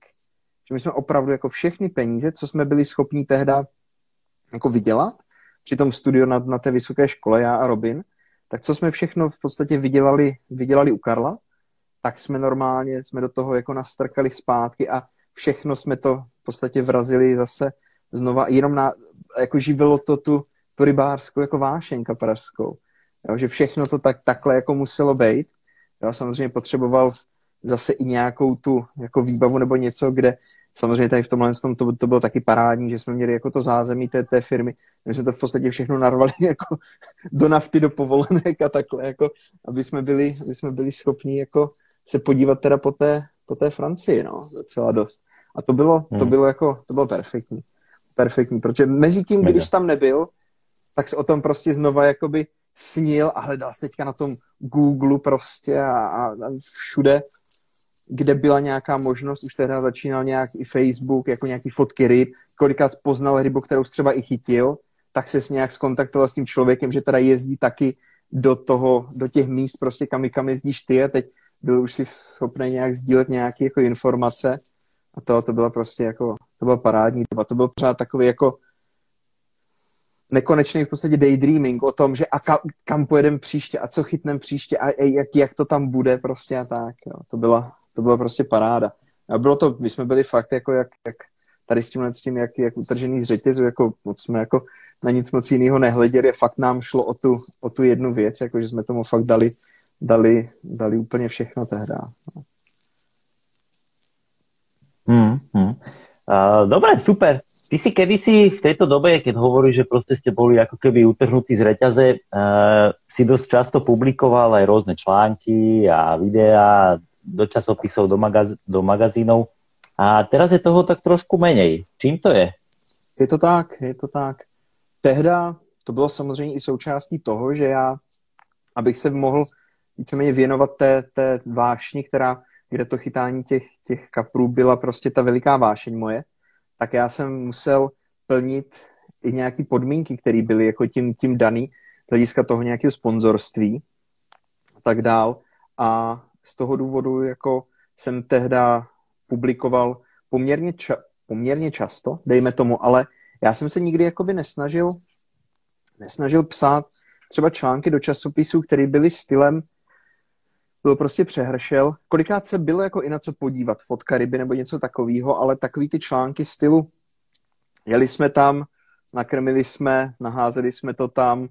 Speaker 1: že my jsme opravdu jako všechny peníze, co jsme byli schopni tehda jako vydělat, při tom studiu na, na té vysoké škole, já a Robin, tak co jsme všechno v podstatě vydělali, vydělali u Karla, tak jsme normálně, jsme do toho jako nastrkali zpátky a všechno jsme to v podstatě vrazili zase znova, jenom na, jako živilo to tu, tu rybářskou jako vášeň kaprařskou. Jo, že všechno to tak, takhle jako muselo být. Jo, samozřejmě potřeboval zase i nějakou tu jako výbavu nebo něco, kde samozřejmě tady v tomhle tom to, to bylo taky parádní, že jsme měli jako to zázemí té, té firmy. My jsme to v podstatě všechno narvali jako do nafty, do povolenek a takhle, jako, aby jsme byli, aby jsme byli schopni jako se podívat teda po té, po té Francii, no, docela dost. A to bylo, hmm. to bylo jako, to bylo perfektní. Perfektní, protože mezi tím, když tam nebyl, tak se o tom prostě znova jakoby snil a hledal se teďka na tom Google prostě a, a, všude, kde byla nějaká možnost, už teda začínal nějak i Facebook, jako nějaký fotky ryb, kolikrát poznal rybu, kterou třeba i chytil, tak se s nějak skontaktoval s tím člověkem, že teda jezdí taky do toho, do těch míst prostě, kam, kam jezdíš ty a teď byl už si schopný nějak sdílet nějaké jako informace. A to, to bylo prostě jako, to bylo parádní to byl pořád takový jako nekonečný v podstatě daydreaming o tom, že a kam, kam pojedeme příště a co chytneme příště a jak, jak to tam bude prostě a tak, jo. To byla, to byla prostě paráda. A bylo to, my jsme byli fakt jako jak, jak tady s tímhle s tím, jak, jak utržený z řetězu, jako moc jsme jako na nic moc jiného nehleděli, fakt nám šlo o tu, o tu jednu věc, jako že jsme tomu fakt dali, dali, dali úplně všechno tehdy. No.
Speaker 2: Hmm, hmm. Uh, dobre, super. Ty si kedysi v tejto dobe, keď hovoríš, že proste ste boli ako keby utrhnutí z reťaze, uh, si dosť často publikoval aj rôzne články a videá do časopisov, do, magaz- do magazínov. A teraz je toho tak trošku menej. Čím to je?
Speaker 1: Je to tak, je to tak. Tehda to bylo samozřejmě i součástí toho, že já, abych se mohl víceméně věnovat té, té vášni, která, kde to chytání těch, těch kaprů byla prostě ta veliká vášeň moje, tak já jsem musel plnit i nějaké podmínky, které byly jako tím, tím daný z hlediska toho nějakého sponzorství a tak dál. A z toho důvodu jako jsem tehda publikoval poměrně, ča- poměrně často, dejme tomu, ale já jsem se nikdy jakoby nesnažil, nesnažil psát třeba články do časopisů, které byly stylem, byl prostě přehršel. Kolikrát se bylo jako i na co podívat, fotka ryby nebo něco takového, ale takový ty články stylu, jeli jsme tam, nakrmili jsme, naházeli jsme to tam,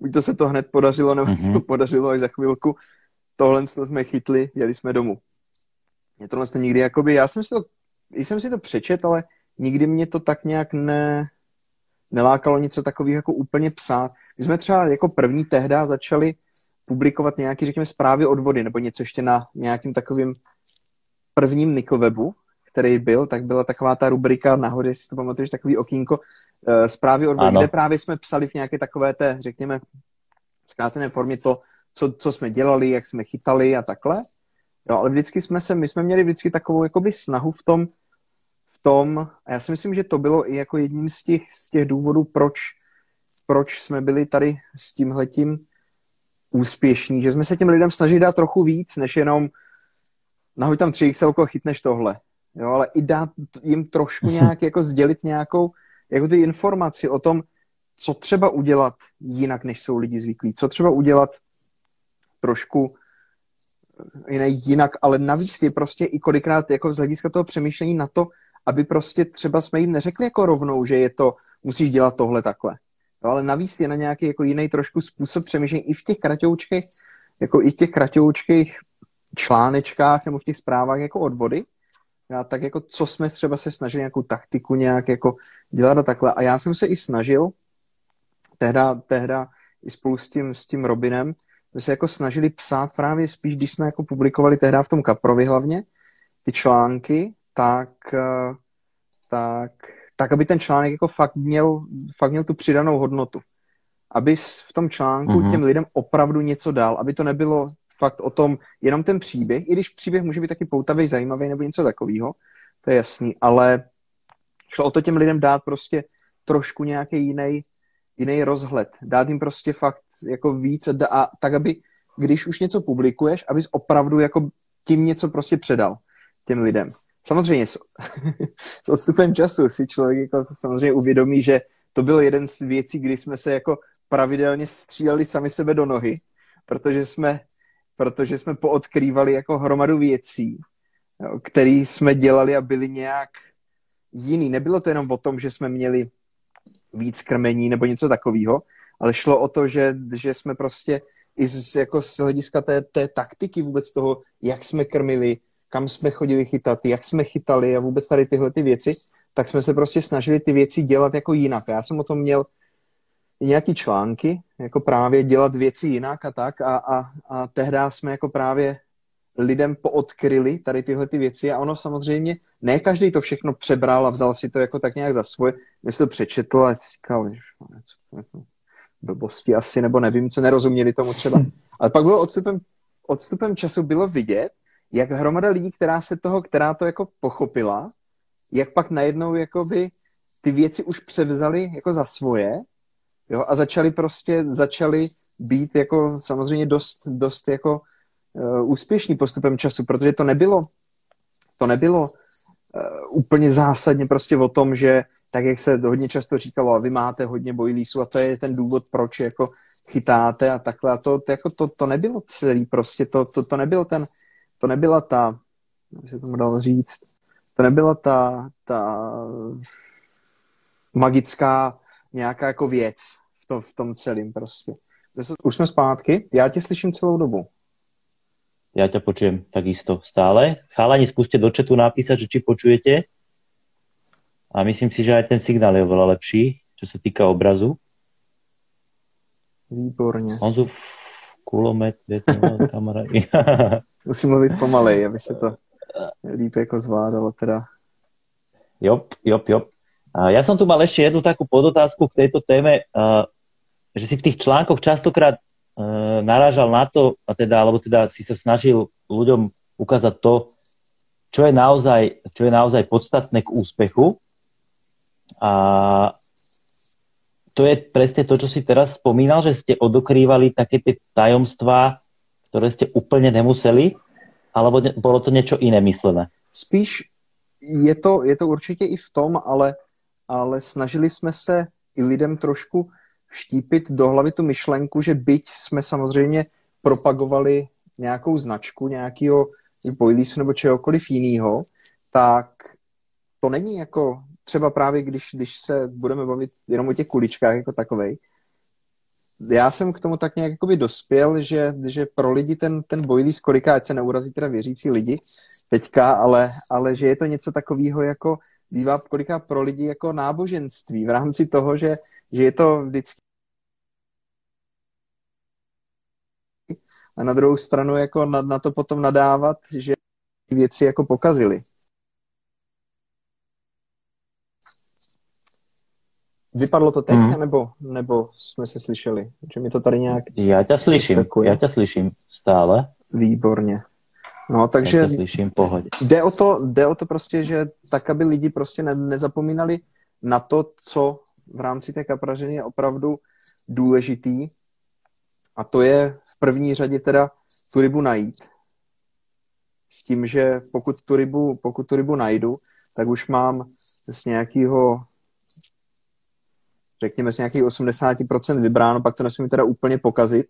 Speaker 1: buď to se to hned podařilo, nebo mm-hmm. se to podařilo až za chvilku, tohle jsme chytli, jeli jsme domů. Mě to vlastně nikdy, jakoby, já jsem si to, jsem si to přečet, ale nikdy mě to tak nějak ne, nelákalo něco takového jako úplně psát. My jsme třeba jako první tehda začali publikovat nějaký, řekněme, zprávy od vody, nebo něco ještě na nějakým takovým prvním Nickelwebu, který byl, tak byla taková ta rubrika nahoře, jestli to pamatuješ, takový okýnko, uh, zprávy od vody, kde právě jsme psali v nějaké takové té, řekněme, zkrácené formě to, co, co jsme dělali, jak jsme chytali a takhle. Jo, ale vždycky jsme se, my jsme měli vždycky takovou jakoby snahu v tom, v tom, a já si myslím, že to bylo i jako jedním z těch, z těch důvodů, proč, proč jsme byli tady s tímhletím úspěšní, že jsme se těm lidem snažili dát trochu víc, než jenom nahoď tam 3 XL chytneš tohle. Jo, ale i dát jim trošku nějak, jako sdělit nějakou, jako ty informaci o tom, co třeba udělat jinak, než jsou lidi zvyklí, co třeba udělat trošku jiné jinak, ale navíc je prostě i kolikrát jako z hlediska toho přemýšlení na to, aby prostě třeba jsme jim neřekli jako rovnou, že je to, musíš dělat tohle takhle. Jo, ale navíc je na nějaký jako jiný trošku způsob přemýšlení i v těch kratoučkých, jako i v těch kratoučkých článečkách nebo v těch zprávách jako odvody. Já tak jako co jsme třeba se snažili nějakou taktiku nějak jako dělat a takhle. A já jsem se i snažil tehda, tehda i spolu s tím, s tím Robinem, jsme se jako snažili psát právě spíš, když jsme jako publikovali tehda v tom Kaprovi hlavně, ty články, tak, eh, tak tak aby ten článek jako fakt měl, fakt měl tu přidanou hodnotu. Aby v tom článku mm-hmm. těm lidem opravdu něco dal, aby to nebylo fakt o tom jenom ten příběh, i když příběh může být taky poutavý, zajímavý nebo něco takového, to je jasný, ale šlo o to těm lidem dát prostě trošku nějaký jiný jiný rozhled, dát jim prostě fakt jako víc a, a tak, aby když už něco publikuješ, abys opravdu jako tím něco prostě předal těm lidem. Samozřejmě s, s odstupem času si člověk jako samozřejmě uvědomí, že to byl jeden z věcí, kdy jsme se jako pravidelně stříleli sami sebe do nohy, protože jsme, protože jsme poodkrývali jako hromadu věcí, které jsme dělali a byly nějak jiný. Nebylo to jenom o tom, že jsme měli víc krmení nebo něco takového, ale šlo o to, že, že jsme prostě i z, jako z hlediska té, té taktiky vůbec toho, jak jsme krmili, kam jsme chodili chytat, jak jsme chytali a vůbec tady tyhle ty věci, tak jsme se prostě snažili ty věci dělat jako jinak. Já jsem o tom měl nějaký články, jako právě dělat věci jinak a tak. A, a, a tehdy jsme jako právě lidem poodkryli tady tyhle ty věci. A ono samozřejmě, ne každý to všechno přebral a vzal si to jako tak nějak za svoje, když to přečetl a říkal, že blbosti asi, nebo nevím, co nerozuměli tomu třeba. Ale pak bylo odstupem, odstupem času bylo vidět, jak hromada lidí, která se toho, která to jako pochopila, jak pak najednou jakoby ty věci už převzali jako za svoje jo, a začali prostě, začali být jako samozřejmě dost, dost jako uh, úspěšní postupem času, protože to nebylo, to nebylo uh, úplně zásadně prostě o tom, že tak, jak se hodně často říkalo, a vy máte hodně bojlísů a to je ten důvod, proč jako chytáte a takhle a to, to, jako to, to nebylo celý prostě, to, to, to nebyl ten, to nebyla ta, jak se tomu dalo říct, to nebyla ta, ta magická nějaká jako věc v, to, v tom celém prostě. Už jsme zpátky, já tě slyším celou dobu.
Speaker 2: Ja ťa počujem takisto stále. Chalani, skúste do chatu napísať, že či počujete. A myslím si, že aj ten signál je oveľa lepší, čo sa týka obrazu.
Speaker 1: Výborně.
Speaker 2: Honzu kulomet, kamarádi.
Speaker 1: Musím mluvit pomalej, aby se to líp jako zvládalo teda.
Speaker 2: Jop, jop, jop. Ja som tu mal ešte jednu takú podotázku k tejto téme, že si v tých článkoch častokrát narážal na to, a teda, alebo teda si sa snažil ľuďom ukázať to, čo je naozaj, čo je naozaj podstatné k úspechu. A to je presne to, čo si teraz spomínal, že ste odokrývali také tie tajomstvá, ktoré ste úplne nemuseli, alebo bolo to niečo iné myslené?
Speaker 1: Spíš je to, je to určitě i v tom, ale, ale snažili jsme se i lidem trošku vštípit do hlavy tu myšlenku, že byť jsme samozřejmě propagovali nějakou značku, nějakého bojlísu nebo čehokoliv jiného, tak to není jako třeba právě, když, když se budeme bavit jenom o těch kuličkách jako takovej, já jsem k tomu tak nějak jakoby dospěl, že, že pro lidi ten, ten bojlí skorika, ať se neurazí teda věřící lidi teďka, ale, ale že je to něco takového jako bývá kolika pro lidi jako náboženství v rámci toho, že, že je to vždycky a na druhou stranu jako na, na to potom nadávat, že věci jako pokazily. Vypadlo to teď, hmm. nebo, nebo jsme se slyšeli? Že mi to tady nějak...
Speaker 2: Já tě slyším, já tě slyším stále.
Speaker 1: Výborně. No, takže
Speaker 2: já tě slyším, pohodě.
Speaker 1: Jde o, to, jde o to prostě, že tak, aby lidi prostě ne, nezapomínali na to, co v rámci té kaprařiny je opravdu důležitý. A to je v první řadě teda tu rybu najít. S tím, že pokud tu rybu, pokud tu rybu najdu, tak už mám z nějakého řekněme, z nějakých 80% vybráno, pak to nesmím teda úplně pokazit,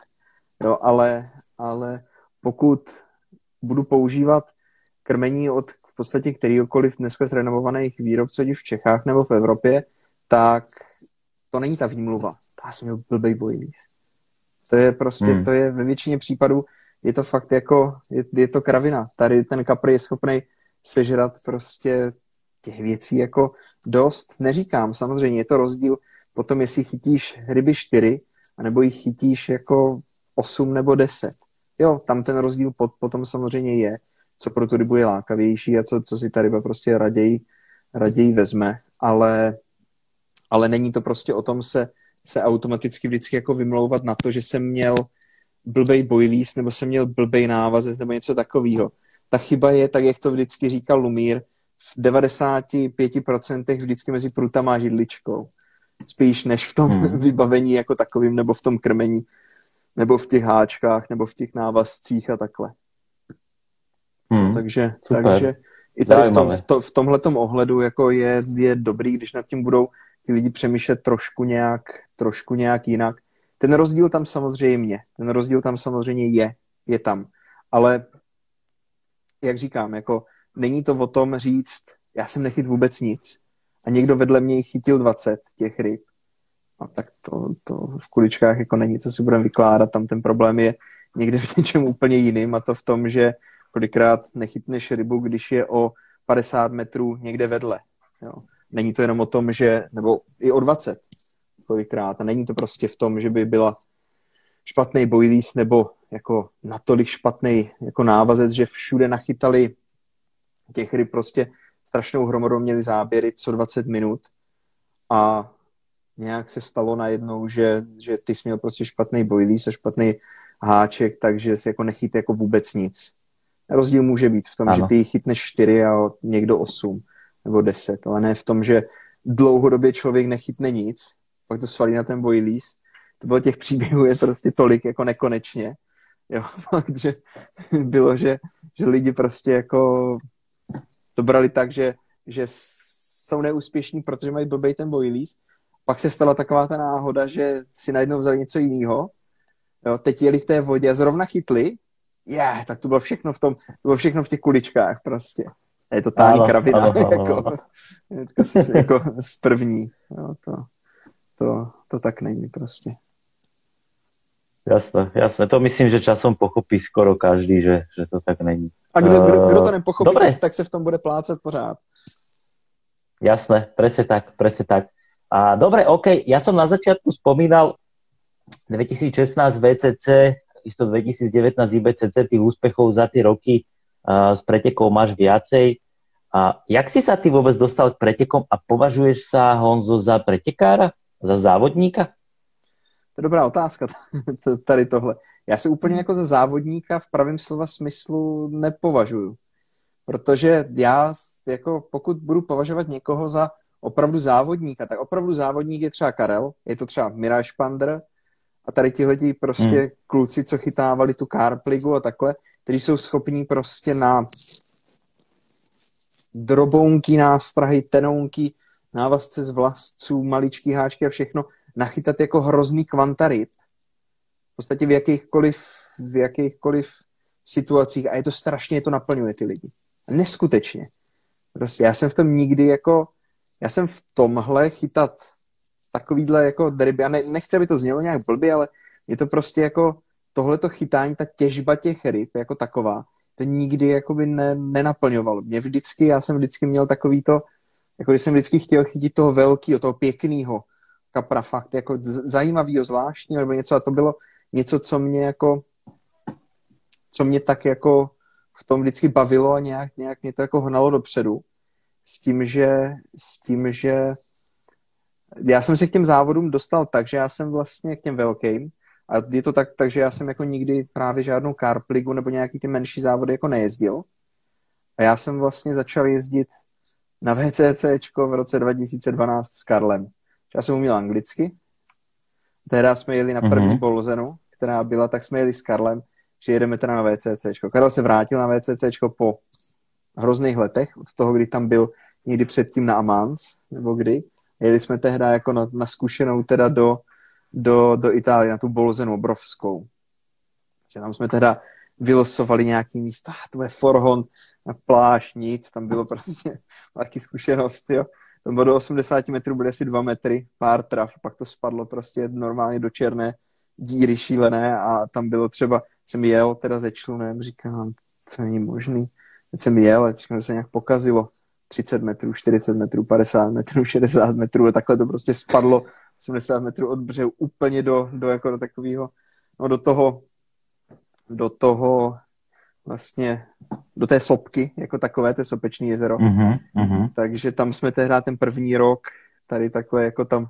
Speaker 1: jo, ale, ale pokud budu používat krmení od v podstatě kterýkoliv dneska zrenovovaných výrobců, v Čechách nebo v Evropě, tak to není ta výmluva. Já jsem měl blbej bojlíz. To je prostě, hmm. to je ve většině případů, je to fakt jako, je, je to kravina. Tady ten kapr je schopný sežrat prostě těch věcí jako dost. Neříkám, samozřejmě je to rozdíl potom jestli chytíš ryby 4, anebo jich chytíš jako 8 nebo 10. Jo, tam ten rozdíl pot, potom samozřejmě je, co pro tu rybu je lákavější a co, co si ta ryba prostě raději, raději vezme, ale, ale není to prostě o tom se, se automaticky vždycky jako vymlouvat na to, že jsem měl blbej bojlíz nebo jsem měl blbej návazec nebo něco takového. Ta chyba je, tak jak to vždycky říkal Lumír, v 95% vždycky mezi prutama a židličkou spíš než v tom hmm. vybavení jako takovým, nebo v tom krmení, nebo v těch háčkách, nebo v těch návazcích a takhle. Hmm. Takže, takže i tady v, tom, v, to, v tomhletom ohledu jako je, je dobrý, když nad tím budou ty lidi přemýšlet trošku nějak, trošku nějak jinak. Ten rozdíl tam samozřejmě, ten rozdíl tam samozřejmě je, je tam. Ale jak říkám, jako není to o tom říct, já jsem nechyt vůbec nic a někdo vedle mě chytil 20 těch ryb. No, tak to, to v kuličkách jako není, co si budeme vykládat, tam ten problém je někde v něčem úplně jiným a to v tom, že kolikrát nechytneš rybu, když je o 50 metrů někde vedle. Jo. Není to jenom o tom, že, nebo i o 20 kolikrát. A není to prostě v tom, že by byla špatný boilies nebo jako natolik špatný jako návazec, že všude nachytali těch ryb prostě strašnou hromadou měli záběry co 20 minut a nějak se stalo najednou, že, že ty jsi měl prostě špatný boilies a špatný háček, takže si jako nechytí jako vůbec nic. Rozdíl může být v tom, ano. že ty chytneš 4 a někdo 8 nebo 10, ale ne v tom, že dlouhodobě člověk nechytne nic, pak to svalí na ten boilies. To bylo těch příběhů je prostě tolik jako nekonečně. Jo, fakt, že bylo, že, že lidi prostě jako to brali tak, že, že jsou neúspěšní, protože mají blbej ten boilies. Pak se stala taková ta náhoda, že si najednou vzali něco jiného. Jo, teď jeli v té vodě a zrovna chytli yeah, tak to bylo všechno v tom, to bylo všechno v těch kuličkách prostě. Je to tání kravina, ano, ano, jako, ano. Jako, jako z první. Jo, to, to, to tak není prostě.
Speaker 2: Jasné, jasné. To myslím, že časom pochopí skoro každý, že, že to tak není.
Speaker 1: A kdo, kdo, kdo to nepochopí, Dobre. tak se v tom bude plácet pořád.
Speaker 2: Jasné, presne tak, presne tak. A dobre, OK, ja som na začiatku spomínal 2016 VCC isto 2019 IBCC tých úspechov za tie roky uh, s pretekov máš viacej. A jak si sa ty vôbec dostal k pretekom a považuješ sa, Honzo, za pretekára? Za závodníka?
Speaker 1: Je dobrá otázka, tady tohle. Já se úplně jako za závodníka v pravém slova smyslu nepovažuju. Protože já, jako pokud budu považovat někoho za opravdu závodníka, tak opravdu závodník je třeba Karel, je to třeba Miraj Špandr, a tady tihleti prostě hmm. kluci, co chytávali tu carpligu a takhle, kteří jsou schopní prostě na drobounky, nástrahy, tenounky, návazce z vlastců, maličký háčky a všechno nachytat jako hrozný kvanta ryb. V podstatě v jakýchkoliv, v jakýchkoliv situacích a je to strašně, je to naplňuje ty lidi. Neskutečně. Prostě já jsem v tom nikdy jako, já jsem v tomhle chytat takovýhle jako derby, já ne, nechci, aby to znělo nějak blbě, ale je to prostě jako tohleto chytání, ta těžba těch ryb jako taková, to nikdy jakoby ne, nenaplňovalo. Mě vždycky, já jsem vždycky měl takový to, jako jsem vždycky chtěl chytit toho velkého, toho pěkného kapra, fakt jako zajímavého, zvláštního, nebo něco a to bylo něco, co mě jako co mě tak jako v tom vždycky bavilo a nějak, nějak mě to jako hnalo dopředu s tím, že, s tím, že já jsem se k těm závodům dostal tak, že já jsem vlastně k těm velkým, a je to tak, takže já jsem jako nikdy právě žádnou carpligu nebo nějaký ty menší závody jako nejezdil. A já jsem vlastně začal jezdit na VCC v roce 2012 s Karlem. Já jsem uměl anglicky. Tehdy jsme jeli na první mm-hmm. Bolzenu, která byla, tak jsme jeli s Karlem, že jedeme teda na VCC. Karel se vrátil na VCC po hrozných letech, od toho, kdy tam byl někdy předtím na Amans, nebo kdy. Jeli jsme tehdy jako na, na zkušenou teda do, do, do Itálie, na tu Bolzenu obrovskou. Tam jsme teda vylosovali nějaký místa, to je Forhon, na pláž, nic, tam bylo prostě taky zkušenost, jo. Bylo do 80 metrů, byly asi 2 metry, pár traf, pak to spadlo prostě normálně do černé díry šílené a tam bylo třeba, jsem jel teda ze člunem, říkám, to není možný. Teď jsem jel a se nějak pokazilo 30 metrů, 40 metrů, 50 metrů, 60 metrů a takhle to prostě spadlo 70 metrů od břehu úplně do, do, jako do takového, no do toho, do toho vlastně do té sopky, jako takové, to sopečné jezero. Uh-huh, uh-huh. Takže tam jsme tehdy ten první rok tady takhle jako tam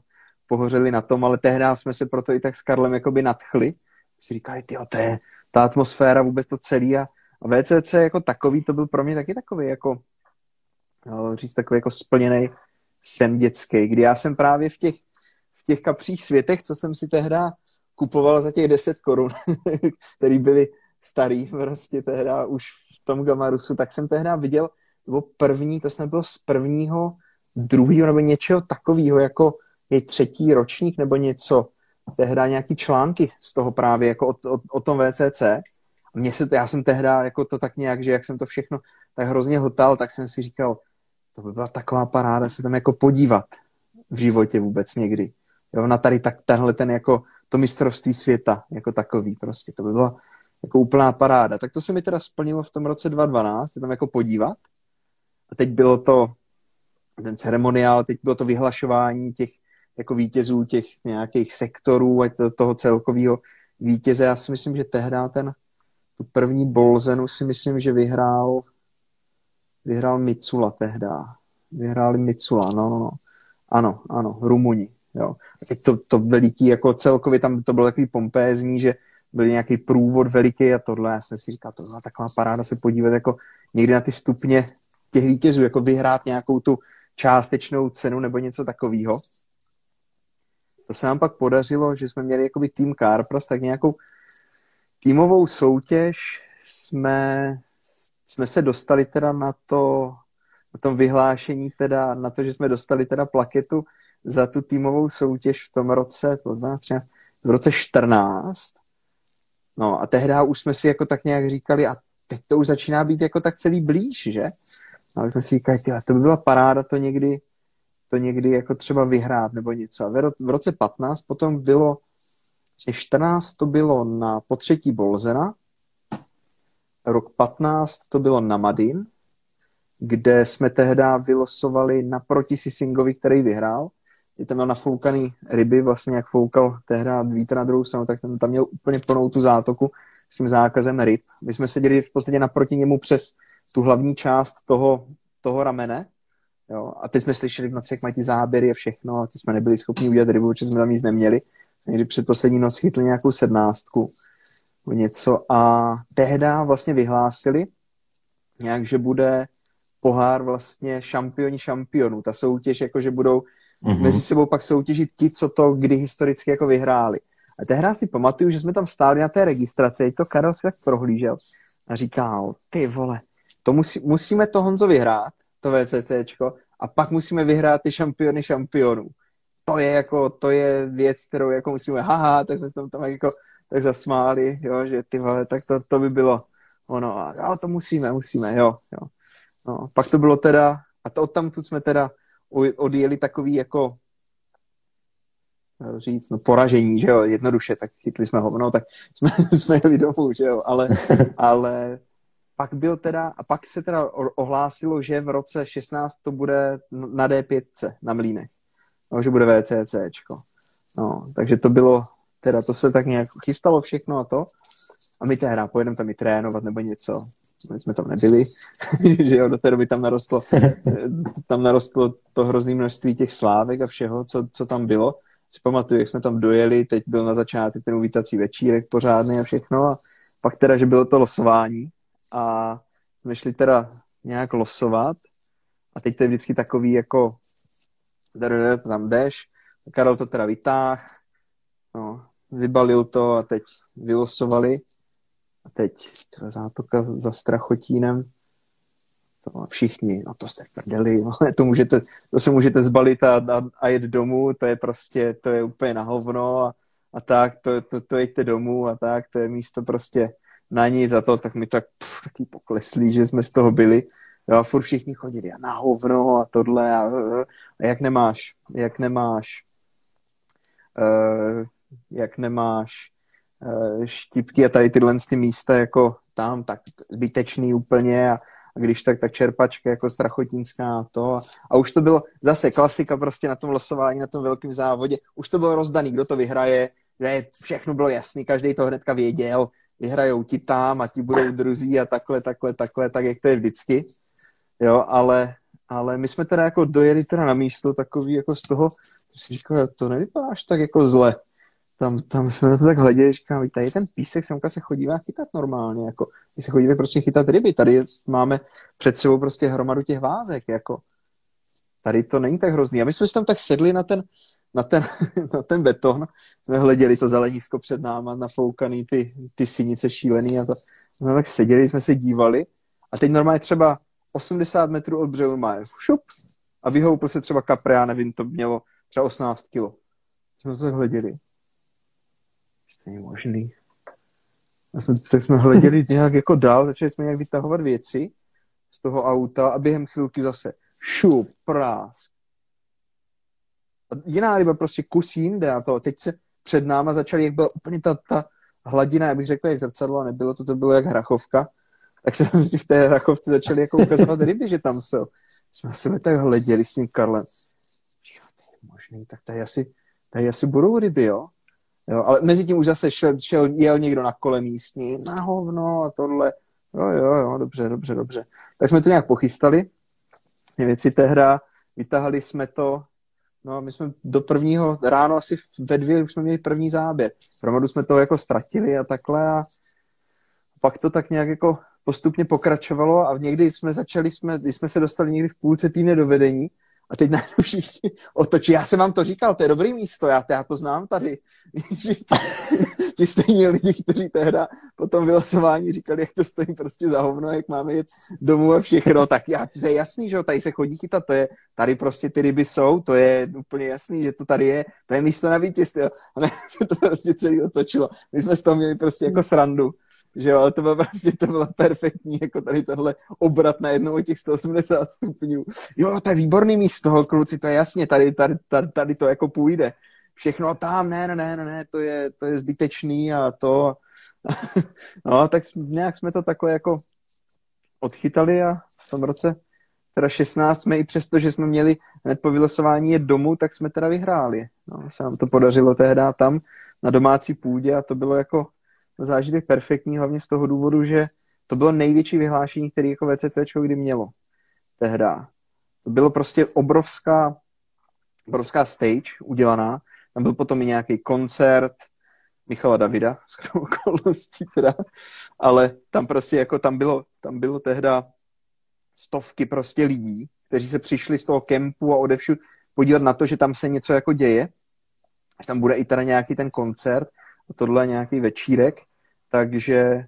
Speaker 1: pohořeli na tom, ale tehdy jsme se proto i tak s Karlem jakoby nadchli. Si říkali, ty to je ta atmosféra, vůbec to celý a, a VCC jako takový, to byl pro mě taky takový jako říct takový jako splněný sen dětský, kdy já jsem právě v těch, v těch kapřích světech, co jsem si tehda kupoval za těch 10 korun, který byly starý prostě tehda už v tom Gamarusu, tak jsem tehda viděl, nebo první, to snad bylo z prvního, druhého nebo něčeho takového, jako je třetí ročník nebo něco, tehda nějaký články z toho právě jako o, o, o tom VCC. A mně se to, já jsem tehda jako to tak nějak, že jak jsem to všechno tak hrozně hltal, tak jsem si říkal, to by byla taková paráda se tam jako podívat v životě vůbec někdy. Jo, na tady tak tenhle ten jako to mistrovství světa jako takový prostě. To by byla jako úplná paráda. Tak to se mi teda splnilo v tom roce 2012, se tam jako podívat. A teď bylo to ten ceremoniál, teď bylo to vyhlašování těch jako vítězů těch nějakých sektorů a toho celkového vítěze. Já si myslím, že tehdy ten tu první bolzenu si myslím, že vyhrál vyhrál Mitsula tehda. Vyhráli Mitsula, no, no, no. Ano, ano, Rumuni, jo. A teď to, to veliký, jako celkově tam to bylo takový pompézní, že byl nějaký průvod veliký a tohle. Já jsem si říkal, to byla taková paráda se podívat jako někdy na ty stupně těch vítězů, jako vyhrát nějakou tu částečnou cenu nebo něco takového. To se nám pak podařilo, že jsme měli jakoby tým Carpras, tak nějakou týmovou soutěž jsme, jsme se dostali teda na to, na tom vyhlášení teda, na to, že jsme dostali teda plaketu za tu týmovou soutěž v tom roce, 12, 13, v roce 14. No a tehdy už jsme si jako tak nějak říkali, a teď to už začíná být jako tak celý blíž, že? A jsme si říkali, to by byla paráda to někdy, to někdy jako třeba vyhrát nebo něco. A v roce 15 potom bylo, 14 to bylo na potřetí Bolzena, rok 15 to bylo na Madin, kde jsme tehdy vylosovali naproti Sisingovi, který vyhrál. Je tam měl nafoukaný ryby, vlastně jak foukal tehdy vítr na druhou stranu, tak ten tam měl úplně plnou tu zátoku s tím zákazem ryb. My jsme seděli v podstatě naproti němu přes tu hlavní část toho, toho ramene. Jo? A teď jsme slyšeli v noci, jak mají ty záběry a všechno, a teď jsme nebyli schopni udělat rybu, protože jsme tam nic neměli. Někdy předposlední noc chytli nějakou sednáctku něco a tehda vlastně vyhlásili nějak, že bude pohár vlastně šampioni šampionů. Ta soutěž, jako že budou mm-hmm. mezi sebou pak soutěžit ti, co to kdy historicky jako vyhráli. A tehdy si pamatuju, že jsme tam stáli na té registraci, to Karel si tak prohlížel a říkal, ty vole, to musí, musíme to Honzo vyhrát, to VCCčko, a pak musíme vyhrát ty šampiony šampionů. To je jako, to je věc, kterou jako musíme, haha, tak jsme se tam, tam jako tak zasmáli, jo, že ty vole, tak to, to by bylo ono, a to musíme, musíme, jo, jo. No, pak to bylo teda, a to odtamtud jsme teda odjeli takový jako říct, no poražení, že jo, jednoduše, tak chytli jsme ho, no, tak jsme, jsme jeli domů, že jo, ale, ale pak byl teda, a pak se teda ohlásilo, že v roce 16 to bude na D5 na Mlínech, no, že bude VCCčko. No, takže to bylo, teda to se tak nějak chystalo všechno a to. A my teda pojedeme tam i trénovat nebo něco. My jsme tam nebyli, že jo, do té doby tam narostlo, tam narostlo to hrozné množství těch slávek a všeho, co, co tam bylo. Si pamatuju, jak jsme tam dojeli, teď byl na začátku ten uvítací večírek pořádný a všechno a pak teda, že bylo to losování a jsme šli teda nějak losovat a teď to je vždycky takový jako tam jdeš, Karel to teda vytáh, no, vybalil to a teď vylosovali a teď zátoka za Strachotínem to všichni, no to jste prdeli, ale to, můžete, to se můžete zbalit a, a, a jet domů, to je prostě, to je úplně na hovno a, a tak, to, to, to jeďte domů a tak, to je místo prostě na nic a to, tak mi tak pff, taky pokleslí, že jsme z toho byli. Jo, a furt všichni chodili a na hovno a tohle a, a jak nemáš, jak nemáš uh, jak nemáš uh, štipky a tady tyhle ty místa jako tam, tak zbytečný úplně a, a když tak, tak čerpačka jako strachotínská a to. A, a už to bylo zase klasika prostě na tom losování, na tom velkém závodě. Už to bylo rozdaný, kdo to vyhraje, že všechno bylo jasný, každý to hnedka věděl, vyhrajou ti tam a ti budou druzí a takhle, takhle, takhle, tak jak to je vždycky. Jo, ale, ale my jsme teda jako dojeli teda na místo takový jako z toho, si říkal, to nevypadáš tak jako zle tam, tam jsme to tak hleděli, říkám, tady ten písek semka se chodívá chytat normálně, jako, my se chodíme prostě chytat ryby, tady máme před sebou prostě hromadu těch vázek, jako, tady to není tak hrozný. A my jsme si tam tak sedli na ten, na ten, na ten beton, jsme hleděli to zelenisko před náma, nafoukaný ty, ty sinice šílený a to. Jsme tak seděli, jsme se dívali a teď normálně třeba 80 metrů od břehu má šup a vyhoupl se třeba kapre, já nevím, to mělo třeba 18 kilo. Jsme to tak hleděli. To není možný. A jsme, tak jsme hleděli nějak jako dál, začali jsme nějak vytahovat věci z toho auta a během chvilky zase šup, prás. A jiná ryba prostě kus jinde a to. Teď se před náma začali, jak byla úplně ta, ta hladina, já bych řekl, jak zrcadlo, a nebylo to, to bylo jak hrachovka, tak se vlastně v té hrachovce začali jako ukazovat ryby, že tam jsou. Jsme se tak hleděli s tím Karlem. Říkám, to je možný, tak tady asi, tady asi budou ryby, jo? Jo ale mezi tím už zase šel, šel, jel někdo na kole místní, na hovno a tohle. Jo, jo, jo, dobře, dobře, dobře. Tak jsme to nějak pochystali, ty věci té hra, vytahali jsme to, no my jsme do prvního ráno asi ve dvě už jsme měli první záběr. Hromadu jsme to jako ztratili a takhle a pak to tak nějak jako postupně pokračovalo a někdy jsme začali, jsme, když jsme se dostali někdy v půlce týdne do vedení a teď najednou všichni otočí. Já jsem vám to říkal, to je dobrý místo, já, já to znám tady. Ti stejní lidi, kteří tehda po tom vylosování říkali, jak to stojí prostě za hovno, jak máme jet domů a všechno, tak já, to je jasný, že jo, tady se chodí chytat, to je, tady prostě ty ryby jsou, to je úplně jasný, že to tady je, to je místo na vítězství. A ne, se to prostě celý otočilo. My jsme z toho měli prostě jako srandu že jo, ale to bylo prostě, to bylo perfektní, jako tady tohle obrat na jednou o těch 180 stupňů. Jo, to je výborný místo, kluci, to je jasně, tady, tady, tady, tady to jako půjde. Všechno tam, ne, ne, ne, ne, to je, to je zbytečný a to. no, tak nějak jsme to takhle jako odchytali a v tom roce teda 16 jsme i přesto, že jsme měli hned po vylosování jet domů, tak jsme teda vyhráli. No, se nám to podařilo tehdy tam na domácí půdě a to bylo jako zážitek perfektní, hlavně z toho důvodu, že to bylo největší vyhlášení, který jako VCC kdy mělo tehda. To bylo prostě obrovská, obrovská stage udělaná. Tam byl potom i nějaký koncert Michala Davida, s okolností teda, ale tam prostě jako tam bylo, tam bylo tehda stovky prostě lidí, kteří se přišli z toho kempu a odevšud podívat na to, že tam se něco jako děje, že tam bude i teda nějaký ten koncert a tohle nějaký večírek takže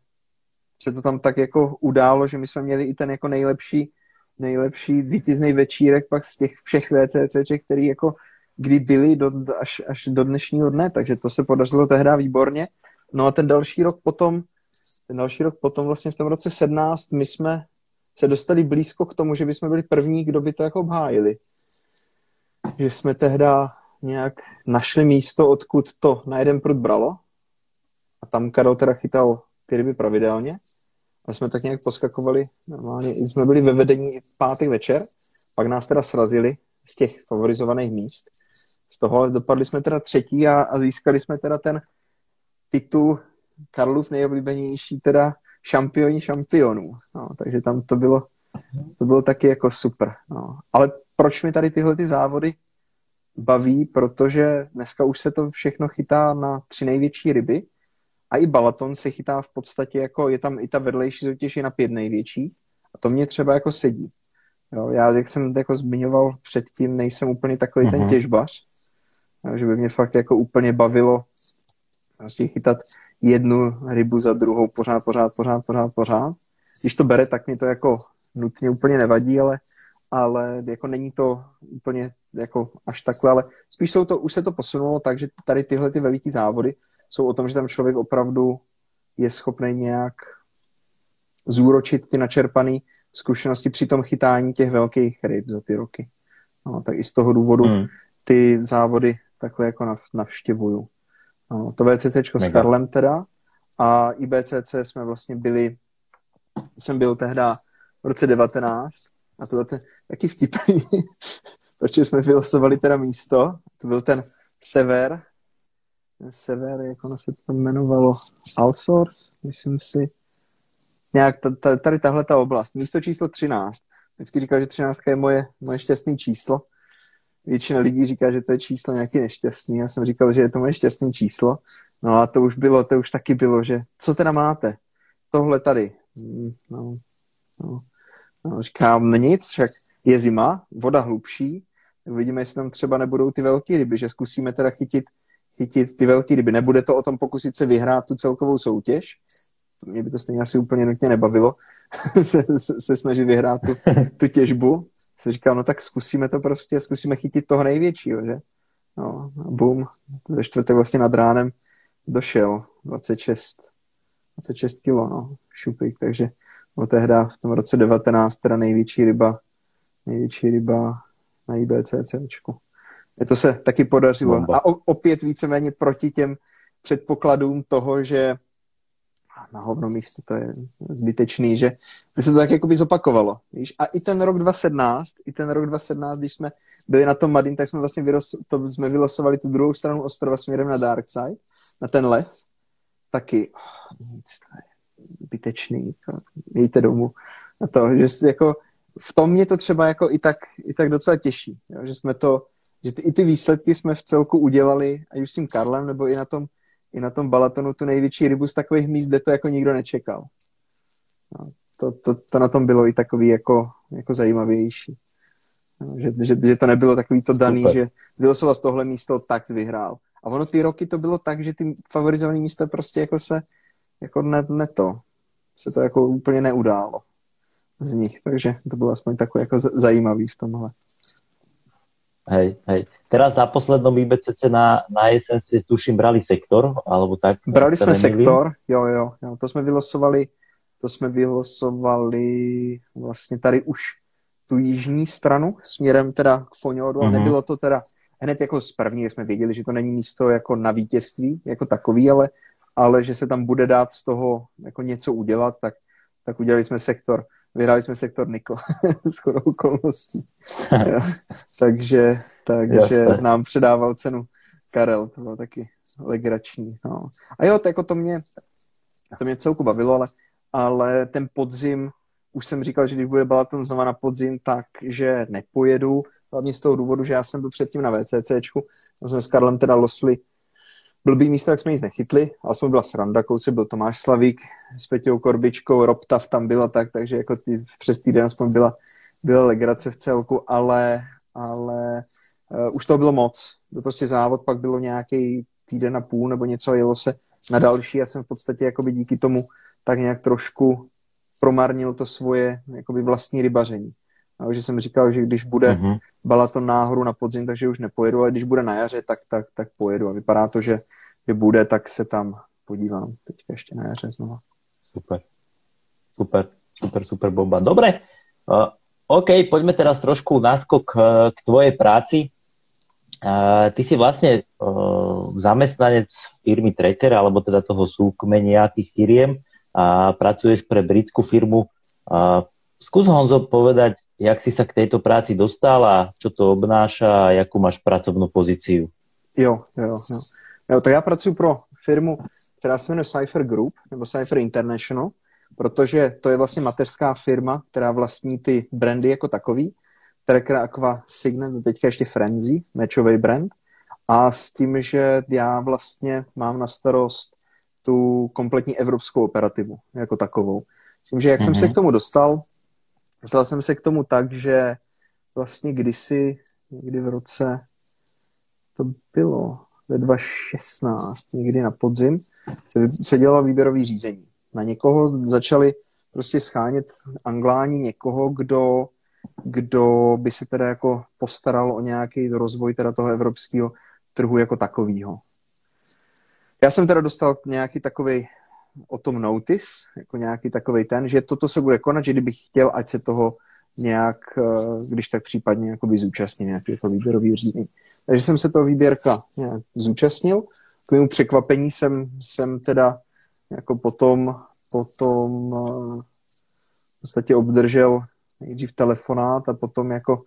Speaker 1: se to tam tak jako událo, že my jsme měli i ten jako nejlepší, nejlepší vítězný večírek pak z těch všech VCCček, který jako kdy byli do, až, až do dnešního dne, takže to se podařilo tehdy výborně. No a ten další rok potom, ten další rok potom vlastně v tom roce 17 my jsme se dostali blízko k tomu, že bychom byli první, kdo by to jako obhájili. Že jsme tehdy nějak našli místo, odkud to na jeden prut bralo, a tam Karel teda chytal ty ryby pravidelně. A jsme tak nějak poskakovali normálně. Jsme byli ve vedení v pátek večer, pak nás teda srazili z těch favorizovaných míst. Z toho dopadli jsme teda třetí a, a získali jsme teda ten titul Karlův nejoblíbenější teda šampioni šampionů. No, takže tam to bylo, to bylo taky jako super. No. Ale proč mi tady tyhle ty závody baví? Protože dneska už se to všechno chytá na tři největší ryby a i Balaton se chytá v podstatě jako, je tam i ta vedlejší soutěž je na pět největší a to mě třeba jako sedí. Jo, já, jak jsem jako zmiňoval předtím, nejsem úplně takový uh-huh. ten mhm. těžbař, jo, že by mě fakt jako úplně bavilo prostě chytat jednu rybu za druhou pořád, pořád, pořád, pořád, pořád. Když to bere, tak mě to jako nutně úplně nevadí, ale, ale jako není to úplně jako až takhle, ale spíš jsou to, už se to posunulo tak, že tady tyhle ty veliký závody jsou o tom, že tam člověk opravdu je schopný nějak zúročit ty načerpané zkušenosti při tom chytání těch velkých ryb za ty roky. No, tak i z toho důvodu hmm. ty závody takhle jako nav, navštěvuju. No, to VCC s Karlem teda a i BCC jsme vlastně byli, jsem byl tehda v roce 19 a to ten, taky vtipný, protože jsme vylosovali teda místo, to byl ten sever, sever, jak ono se to jmenovalo, Alsource, myslím si. Nějak tady tahle ta oblast. Místo číslo 13. Vždycky říkal, že 13 je moje, moje šťastné číslo. Většina lidí říká, že to je číslo nějaký nešťastný. Já jsem říkal, že je to moje šťastné číslo. No a to už bylo, to už taky bylo, že co teda máte? Tohle tady. Hmm, no, no, no, říkám, no nic, však je zima, voda hlubší, uvidíme, jestli tam třeba nebudou ty velké ryby, že zkusíme teda chytit chytit ty velké ryby. Nebude to o tom pokusit se vyhrát tu celkovou soutěž. Mě by to stejně asi úplně nutně nebavilo se, se, se snažit vyhrát tu, tu těžbu. Se říkám, no tak zkusíme to prostě, zkusíme chytit toho největšího, že? No, a boom, ve čtvrtek vlastně nad ránem došel 26, 26 kilo, no, šupik, takže od tehda v tom roce 19 teda největší ryba, největší ryba na IBCCčku. To se taky podařilo. Bomba. A opět víceméně proti těm předpokladům toho, že na hovno místo, to je zbytečný, že by se to tak jako by zopakovalo. Víš? A i ten rok 2017, i ten rok 2017, když jsme byli na tom Madin, tak jsme vlastně vyros, to jsme vylosovali tu druhou stranu ostrova směrem na Darkside, na ten les. Taky oh, nic, to je zbytečný, to, jděte domů. A to, že jako v tom mě to třeba jako i tak, i tak docela těší, jo? že jsme to, že ty, i ty výsledky jsme v celku udělali, ať už s tím Karlem, nebo i na tom i na tom Balatonu tu největší rybu z takových míst, kde to jako nikdo nečekal. No, to, to, to na tom bylo i takový jako, jako zajímavější. No, že, že, že, to nebylo takový to daný, Super. že vylosoval z tohle místo, tak vyhrál. A ono ty roky to bylo tak, že ty favorizované místa prostě jako se jako ne, ne to, se to jako úplně neudálo z nich, takže to bylo aspoň takové jako zajímavý v tomhle.
Speaker 2: Hej, hej. Teraz na poslednom IBCC na, na jesen si tuším brali sektor, alebo tak?
Speaker 1: Brali jsme sektor, jo, jo, jo, to jsme vylosovali, to jsme vylosovali vlastně tady už tu jižní stranu směrem teda k Foniodu mm-hmm. a mhm. nebylo to teda hned jako z první, jsme věděli, že to není místo jako na vítězství, jako takový, ale, ale že se tam bude dát z toho jako něco udělat, tak, tak udělali jsme sektor vyhráli jsme sektor nikl s chodou okolností. takže takže Jasne. nám předával cenu Karel, to bylo taky legrační. No. A jo, to, jako to mě, to mě celku bavilo, ale, ale ten podzim, už jsem říkal, že když bude Balaton znova na podzim, takže nepojedu, hlavně z toho důvodu, že já jsem byl předtím na VCCčku, jsme s Karlem teda losli blbý místo, jak jsme nic nechytli, aspoň byla sranda, kousi byl Tomáš Slavík s Peťou Korbičkou, Robtav tam byla tak, takže jako ty, přes týden aspoň byla, byla legrace v celku, ale, ale uh, už to bylo moc. Byl prostě závod, pak bylo nějaký týden a půl nebo něco a jelo se na další. Já jsem v podstatě jakoby díky tomu tak nějak trošku promarnil to svoje jakoby vlastní rybaření. A že jsem říkal, že když bude mm-hmm. Balaton náhoru na podzim, takže už nepojedu, ale když bude na jaře, tak, tak, tak pojedu. A vypadá to, že, že bude, tak se tam podívám teďka ještě na jaře znova.
Speaker 2: Super. Super, super, super bomba. Dobre, uh, OK, poďme teraz trošku náskok uh, k tvojej práci. Uh, ty si vlastne uh, zamestnanec firmy Tracker, alebo teda toho súkmenia tých firiem a pracuješ pre britskú firmu. Uh, skús Honzo povedať, jak si sa k tejto práci dostal a čo to obnáša a jakú máš pracovnú pozíciu.
Speaker 1: Jo, jo, jo. jo tak já pracuji pro firmu, která se jmenuje Cypher Group, nebo Cypher International, protože to je vlastně mateřská firma, která vlastní ty brandy jako takový, Tracker Aqua Signet, teďka ještě Frenzy, mečový brand, a s tím, že já vlastně mám na starost tu kompletní evropskou operativu jako takovou. Myslím, že jak mm-hmm. jsem se mhm. k tomu dostal, dostal jsem se k tomu tak, že vlastně kdysi, někdy v roce, to bylo ve 2016, někdy na podzim, se, se dělalo výběrový řízení. Na někoho začali prostě schánět angláni někoho, kdo kdo by se teda jako postaral o nějaký rozvoj teda toho evropského trhu jako takového. Já jsem teda dostal nějaký takový o tom notice, jako nějaký takový ten, že toto se bude konat, že kdybych chtěl, ať se toho nějak, eh, když tak případně jako by zúčastnil nějaký jako výběrový řízení. Takže jsem se toho výběrka nějak zúčastnil. K mému překvapení jsem, jsem teda jako potom, potom eh, v podstatě obdržel nejdřív telefonát a potom jako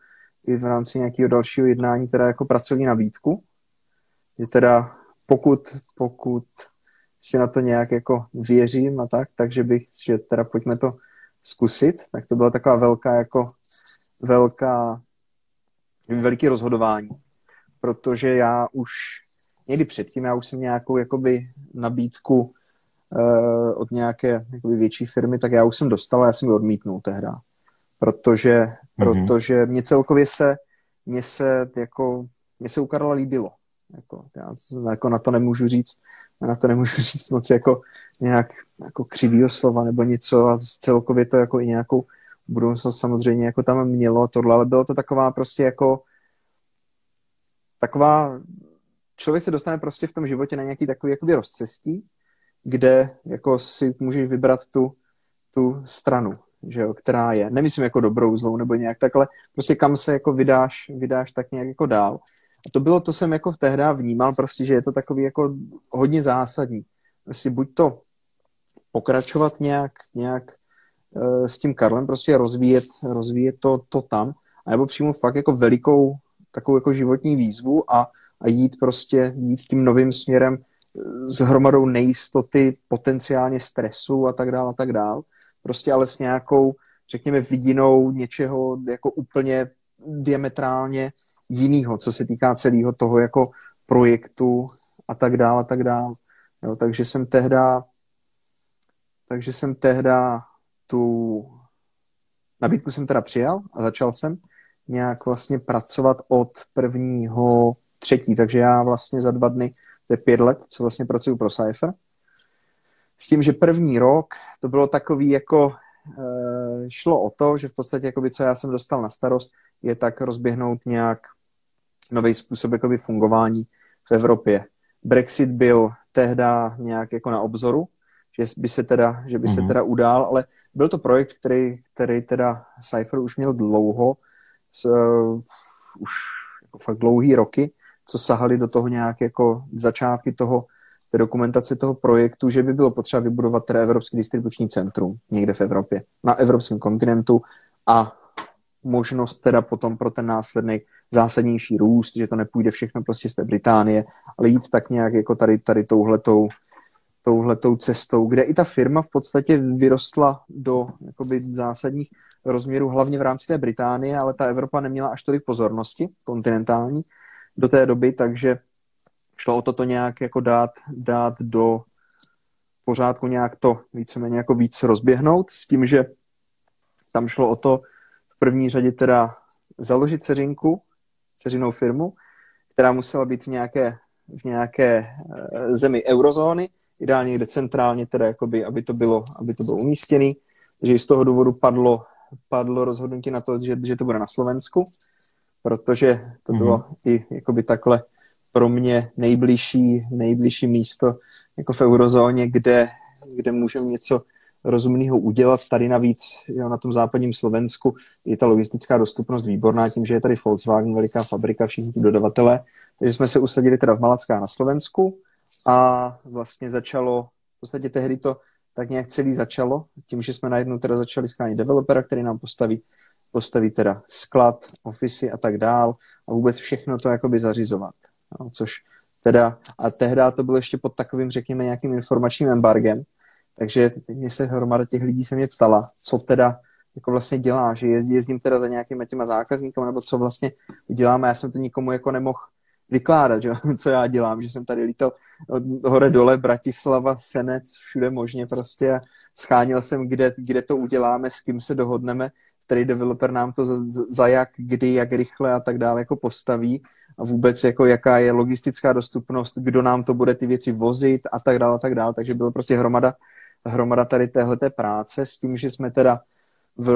Speaker 1: i v rámci nějakého dalšího jednání teda jako pracovní nabídku, že teda pokud, pokud si na to nějak jako věřím a tak, takže bych, že teda pojďme to zkusit, tak to byla taková velká jako velká veliký rozhodování, protože já už někdy předtím, já už jsem nějakou jakoby nabídku uh, od nějaké jakoby větší firmy, tak já už jsem dostal a já jsem ji odmítnul tehda protože, mm-hmm. protože mě celkově se, mě se jako, mě se u Karla líbilo. Jako, já jako na to nemůžu říct, na to nemůžu říct moc jako nějak jako křivýho slova nebo něco a celkově to jako i nějakou budoucnost samozřejmě jako tam mělo tohle, ale bylo to taková prostě jako taková, člověk se dostane prostě v tom životě na nějaký takový jakoby rozcestí, kde jako si můžeš vybrat tu, tu stranu, že jo, která je. Nemyslím jako dobrou, zlou nebo nějak takhle, prostě kam se jako vydáš, vydáš tak nějak jako dál. A to bylo, to jsem jako v tehdy vnímal prostě, že je to takový jako hodně zásadní. Prostě buď to pokračovat nějak, nějak uh, s tím Karlem, prostě rozvíjet, rozvíjet to, to tam, anebo přímo fakt jako velikou takovou jako životní výzvu a, a jít prostě, jít tím novým směrem eh, s hromadou nejistoty, potenciálně stresu a tak dále a tak dále. Prostě ale s nějakou, řekněme, vidinou něčeho jako úplně diametrálně jinýho, co se týká celého toho jako projektu a tak dále a tak dále. Jo, takže jsem tehda takže jsem tehda tu nabídku jsem teda přijal a začal jsem nějak vlastně pracovat od prvního třetí, takže já vlastně za dva dny, to je pět let, co vlastně pracuji pro Cypher. S tím, že první rok to bylo takový jako, e, šlo o to, že v podstatě jakoby, co já jsem dostal na starost, je tak rozběhnout nějak nový způsob jakoby, fungování v Evropě. Brexit byl tehda nějak jako na obzoru, že by se teda, že by mm-hmm. se mhm. teda udál, ale byl to projekt, který, který teda Cypher už měl dlouho, s, uh, už jako fakt dlouhý roky, co sahali do toho nějak jako začátky toho, té dokumentace toho projektu, že by bylo potřeba vybudovat teda Evropský distribuční centrum někde v Evropě, na evropském kontinentu a možnost teda potom pro ten následný zásadnější růst, že to nepůjde všechno prostě z té Británie, ale jít tak nějak jako tady, tady touhletou touhletou cestou, kde i ta firma v podstatě vyrostla do jakoby, zásadních rozměrů, hlavně v rámci té Británie, ale ta Evropa neměla až tolik pozornosti kontinentální do té doby, takže šlo o toto nějak jako dát, dát do pořádku nějak to víceméně jako víc rozběhnout s tím, že tam šlo o to v první řadě teda založit ceřinku, ceřinou firmu, která musela být v nějaké, v nějaké eh, zemi eurozóny, ideálně někde centrálně, teda jakoby, aby to bylo, aby to bylo umístěné. že z toho důvodu padlo, padlo rozhodnutí na to, že, že to bude na Slovensku, protože to mm-hmm. bylo i jakoby takhle pro mě nejbližší, nejbližší místo jako v eurozóně, kde, kde můžeme něco rozumného udělat. Tady navíc jo, na tom západním Slovensku je ta logistická dostupnost výborná tím, že je tady Volkswagen, veliká fabrika, všichni ti dodavatelé. Takže jsme se usadili teda v Malacká na Slovensku a vlastně začalo, v podstatě tehdy to tak nějak celý začalo, tím, že jsme najednou teda začali skánit developera, který nám postaví, postaví teda sklad, ofisy a tak dál a vůbec všechno to jakoby zařizovat. No, což teda, a tehdy to bylo ještě pod takovým, řekněme, nějakým informačním embargem, takže mě se hromada těch lidí se mě ptala, co teda jako vlastně dělá, že jezdí, jezdím teda za nějakými těma zákazníky, nebo co vlastně děláme, já jsem to nikomu jako nemohl vykládat, že? co já dělám, že jsem tady lítal hore dole, Bratislava, Senec, všude možně prostě a schánil jsem, kde, kde to uděláme, s kým se dohodneme, který developer nám to za, za jak, kdy, jak rychle a tak dále jako postaví a vůbec jako jaká je logistická dostupnost, kdo nám to bude ty věci vozit a tak dále a tak dále, takže bylo prostě hromada, hromada tady téhleté práce s tím, že jsme teda v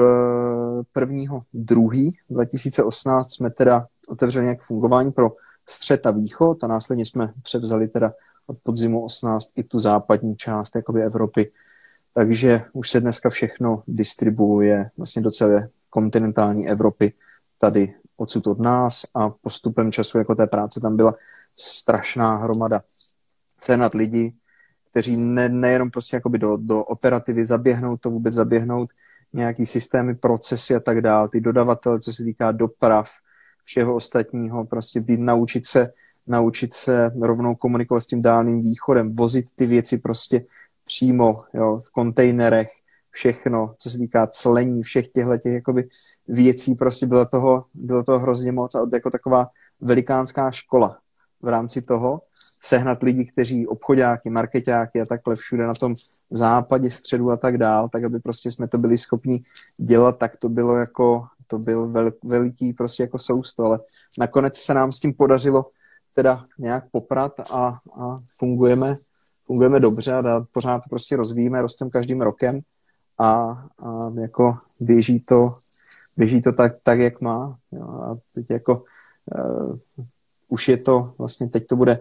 Speaker 1: prvního druhý 2018 jsme teda otevřeli nějak fungování pro střed a východ a následně jsme převzali teda od podzimu 18 i tu západní část jakoby Evropy. Takže už se dneska všechno distribuuje vlastně do celé kontinentální Evropy tady odsud od nás a postupem času jako té práce tam byla strašná hromada cenat lidí, kteří ne, nejenom prostě jakoby do, do operativy zaběhnout, to vůbec zaběhnout, nějaký systémy, procesy a tak dále, ty dodavatele, co se týká doprav, všeho ostatního, prostě být, naučit se, naučit se rovnou komunikovat s tím dálným východem, vozit ty věci prostě přímo jo, v kontejnerech, všechno, co se týká clení, všech těchto těch jakoby věcí, prostě bylo toho, bylo toho hrozně moc a jako taková velikánská škola v rámci toho, sehnat lidi, kteří obchodáky, marketáky a takhle všude na tom západě, středu a tak dál, tak aby prostě jsme to byli schopni dělat, tak to bylo jako to byl vel, veliký prostě jako sousto, ale nakonec se nám s tím podařilo teda nějak poprat a, a fungujeme, fungujeme dobře a pořád to prostě rozvíjíme, rostem každým rokem a, a jako běží to, běží to tak, tak jak má. Jo, a teď jako uh, už je to, vlastně teď to bude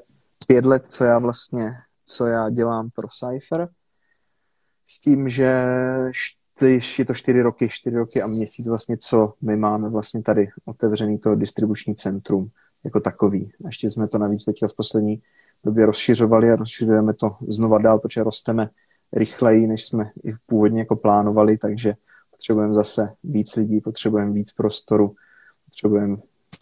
Speaker 1: pět let, co já vlastně, co já dělám pro Cypher, s tím, že je to čtyři roky, čtyři roky a měsíc vlastně, co my máme vlastně tady otevřený to distribuční centrum jako takový. Ještě jsme to navíc teďka v poslední době rozšiřovali a rozšiřujeme to znova dál, protože rosteme rychleji, než jsme i původně jako plánovali, takže potřebujeme zase víc lidí, potřebujeme víc prostoru, potřebujeme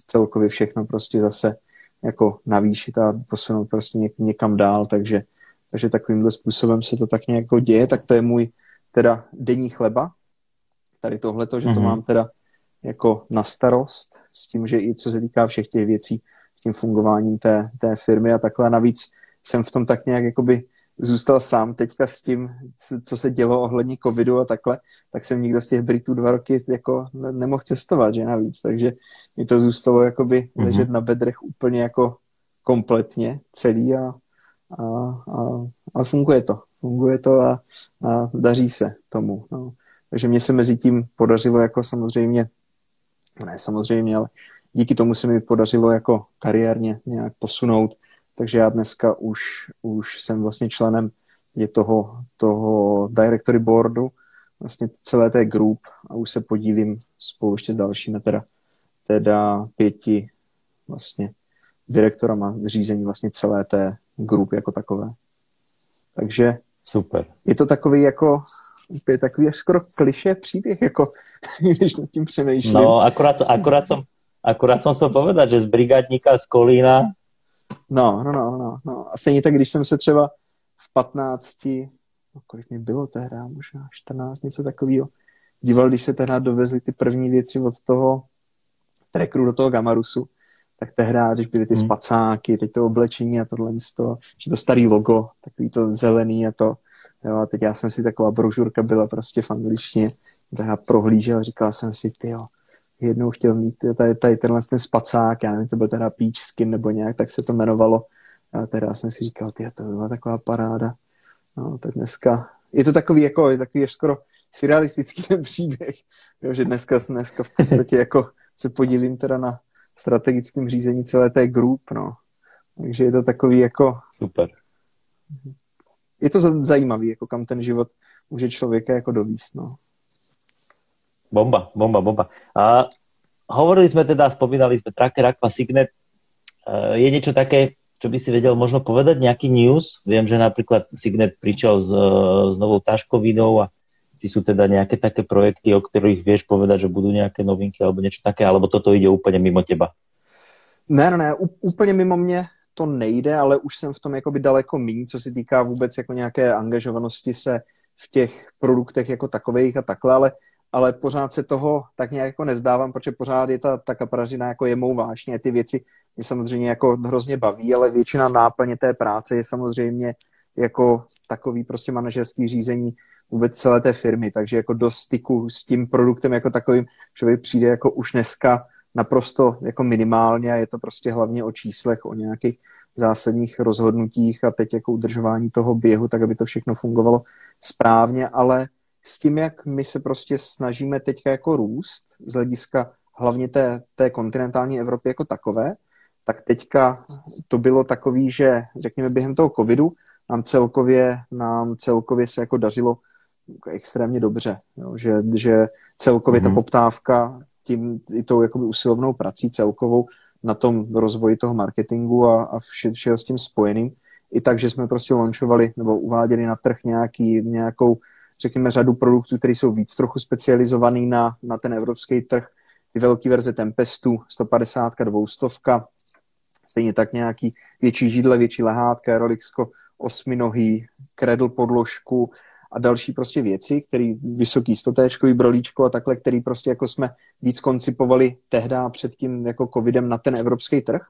Speaker 1: celkově všechno prostě zase jako navýšit a posunout prostě něk- někam dál, takže, takže takovýmhle způsobem se to tak nějak jako děje, tak to je můj teda denní chleba, tady tohleto, že mm-hmm. to mhm. mám teda jako na starost, s tím, že i co se týká všech těch věcí, s tím fungováním té, té firmy a takhle. Navíc jsem v tom tak nějak jakoby zůstal sám teďka s tím, co se dělo ohledně covidu a takhle, tak jsem nikdo z těch Britů dva roky jako nemohl cestovat, že navíc, takže mi to zůstalo jakoby mm-hmm. ležet na bedrech úplně jako kompletně celý a, a, a, a funguje to. Funguje to a, a daří se tomu. No. Takže mě se mezi tím podařilo jako samozřejmě, ne samozřejmě, ale díky tomu se mi podařilo jako kariérně nějak posunout takže já dneska už, už jsem vlastně členem je toho, toho directory boardu, vlastně celé té group a už se podílím spolu ještě s dalšími teda, teda pěti vlastně direktorama řízení vlastně celé té grupy jako takové. Takže
Speaker 2: Super.
Speaker 1: Je to takový jako je takový až skoro kliše příběh, jako když nad tím přemýšlím.
Speaker 2: No, akorát, akorát, som, akorát som chcel povedať, že z brigádníka z Kolína
Speaker 1: No, no, no, no, no. A stejně tak, když jsem se třeba v 15, no, kolik mi bylo tehda, možná 14, něco takového, díval, když se tehda dovezly ty první věci od toho trackeru do toho Gamarusu, tak tehda, když byly ty hmm. spacáky, teď to oblečení a tohle, to, že to starý logo, takový to zelený a to, jo, a teď já jsem si taková brožurka byla prostě v angličtině, tehda prohlížel, říkal jsem si, ty jo, jednou chtěl mít tady, tady tenhle ten spacák, já nevím, to byl teda Peach Skin nebo nějak, tak se to jmenovalo. A teda jsem si říkal, ty, to byla taková paráda. No, tak dneska, je to takový jako, je takový skoro surrealistický ten příběh, jo, že dneska, dneska v podstatě jako se podílím teda na strategickém řízení celé té group, no. Takže je to takový jako...
Speaker 2: Super.
Speaker 1: Je to zajímavý, jako kam ten život může člověka jako dovíst, no.
Speaker 2: Bomba, bomba, bomba. A hovorili sme teda, spomínali sme Tracker Aqua Signet. E, je niečo také, čo by si vedel možno povedať, nejaký news? Viem, že napríklad Signet prišiel s, s novou taškovinou a či sú teda nejaké také projekty, o ktorých vieš povedať, že budú nejaké novinky alebo niečo také, alebo toto ide úplně mimo teba?
Speaker 1: Ne, ne, ne, úplně mimo mě to nejde, ale už jsem v tom jakoby daleko míň, co se týká vůbec jako nějaké angažovanosti se v těch produktech jako takových a takhle, ale ale pořád se toho tak nějak jako nevzdávám, protože pořád je ta, ta kapražina jako je mou vášně. Ty věci mě samozřejmě jako hrozně baví, ale většina náplně té práce je samozřejmě jako takový prostě manažerský řízení vůbec celé té firmy, takže jako do styku s tím produktem jako takovým člověk přijde jako už dneska naprosto jako minimálně a je to prostě hlavně o číslech, o nějakých zásadních rozhodnutích a teď jako udržování toho běhu, tak aby to všechno fungovalo správně, ale s tím, jak my se prostě snažíme teďka jako růst z hlediska hlavně té, té kontinentální Evropy jako takové, tak teďka to bylo takový, že řekněme během toho covidu nám celkově, nám celkově se jako dařilo extrémně dobře, jo, že, že celkově mm-hmm. ta mhm. poptávka tím i tou jakoby usilovnou prací celkovou na tom rozvoji toho marketingu a, a vše, všeho s tím spojeným, i tak, že jsme prostě launchovali nebo uváděli na trh nějaký, nějakou řekněme, řadu produktů, které jsou víc trochu specializovaný na, na ten evropský trh. Ty velké verze Tempestu, 150, 200, stejně tak nějaký větší židle, větší lehátka, Rolixko, osminohý, kredl podložku a další prostě věci, které vysoký stotéčkový brolíčko a takhle, který prostě jako jsme víc koncipovali tehda před tím jako covidem na ten evropský trh.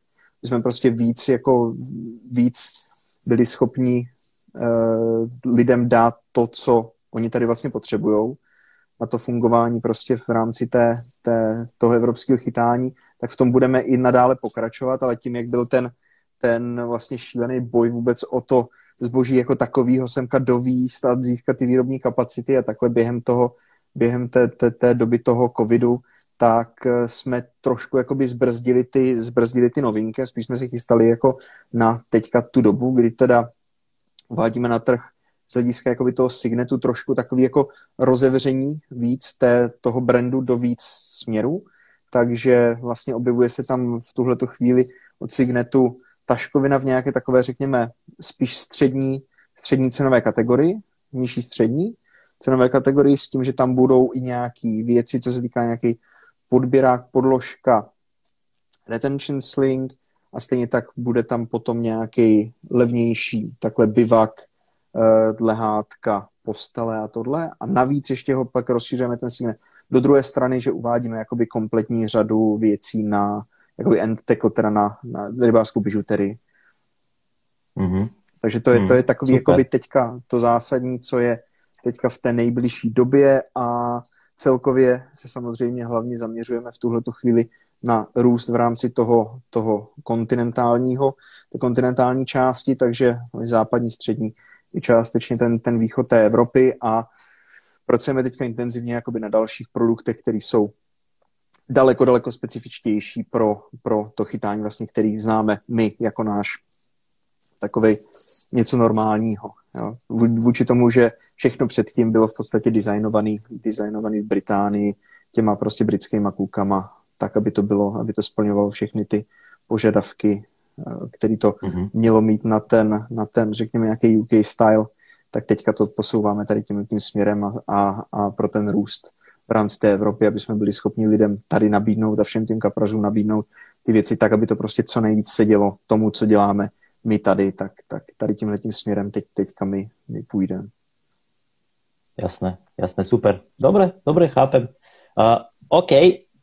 Speaker 1: My jsme prostě víc jako víc byli schopni uh, lidem dát to, co oni tady vlastně potřebují na to fungování prostě v rámci té, té, toho evropského chytání, tak v tom budeme i nadále pokračovat, ale tím, jak byl ten, ten vlastně šílený boj vůbec o to zboží jako takovýho semka dovíst a získat ty výrobní kapacity a takhle během toho během té, té, té doby toho covidu, tak eh, jsme trošku jakoby zbrzdili ty, zbrzdili ty novinky, spíš jsme se chystali jako na teďka tu dobu, kdy teda uvádíme na trh z hlediska jakoby toho Signetu trošku takový jako rozevření víc té, toho brandu do víc směrů, takže vlastně objevuje se tam v tuhleto chvíli od Signetu taškovina v nějaké takové, řekněme, spíš střední, střední cenové kategorii, nižší střední cenové kategorii s tím, že tam budou i nějaké věci, co se týká nějaký podběrák, podložka, retention sling a stejně tak bude tam potom nějaký levnější takhle bivak, eh, lehátka, postele a tohle. A navíc ještě ho pak rozšíříme ten signet do druhé strany, že uvádíme jakoby kompletní řadu věcí na jakoby end tackle, teda na, na rybářskou bižuterii. Mm-hmm. Takže to je, to je mhm. takový Super. jakoby teďka to zásadní, co je teďka v té nejbližší době a celkově se samozřejmě hlavně zaměřujeme v tuhleto chvíli na růst v rámci toho, toho kontinentálního, té kontinentální části, takže západní, střední i částečně ten, ten východ té Evropy a pracujeme teďka intenzivně jakoby na dalších produktech, které jsou daleko, daleko specifičtější pro, pro to chytání, vlastně, který známe my jako náš takový něco normálního. Jo. Vůči tomu, že všechno předtím bylo v podstatě designovaný, designovaný v Británii těma prostě britskýma kůkama, tak, aby to bylo, aby to splňovalo všechny ty požadavky, který to mm-hmm. mělo mít na ten, na ten, řekněme, nějaký UK style, tak teďka to posouváme tady tím, tím směrem a, a, a pro ten růst v rámci té Evropy, aby jsme byli schopni lidem tady nabídnout a všem těm kaprařům nabídnout ty věci tak, aby to prostě co nejvíc sedělo tomu, co děláme my tady, tak, tak tady tímhle tím směrem teď, teďka my, my půjdeme.
Speaker 2: Jasné, jasné, super. Dobre, dobre, chápem. Uh, OK,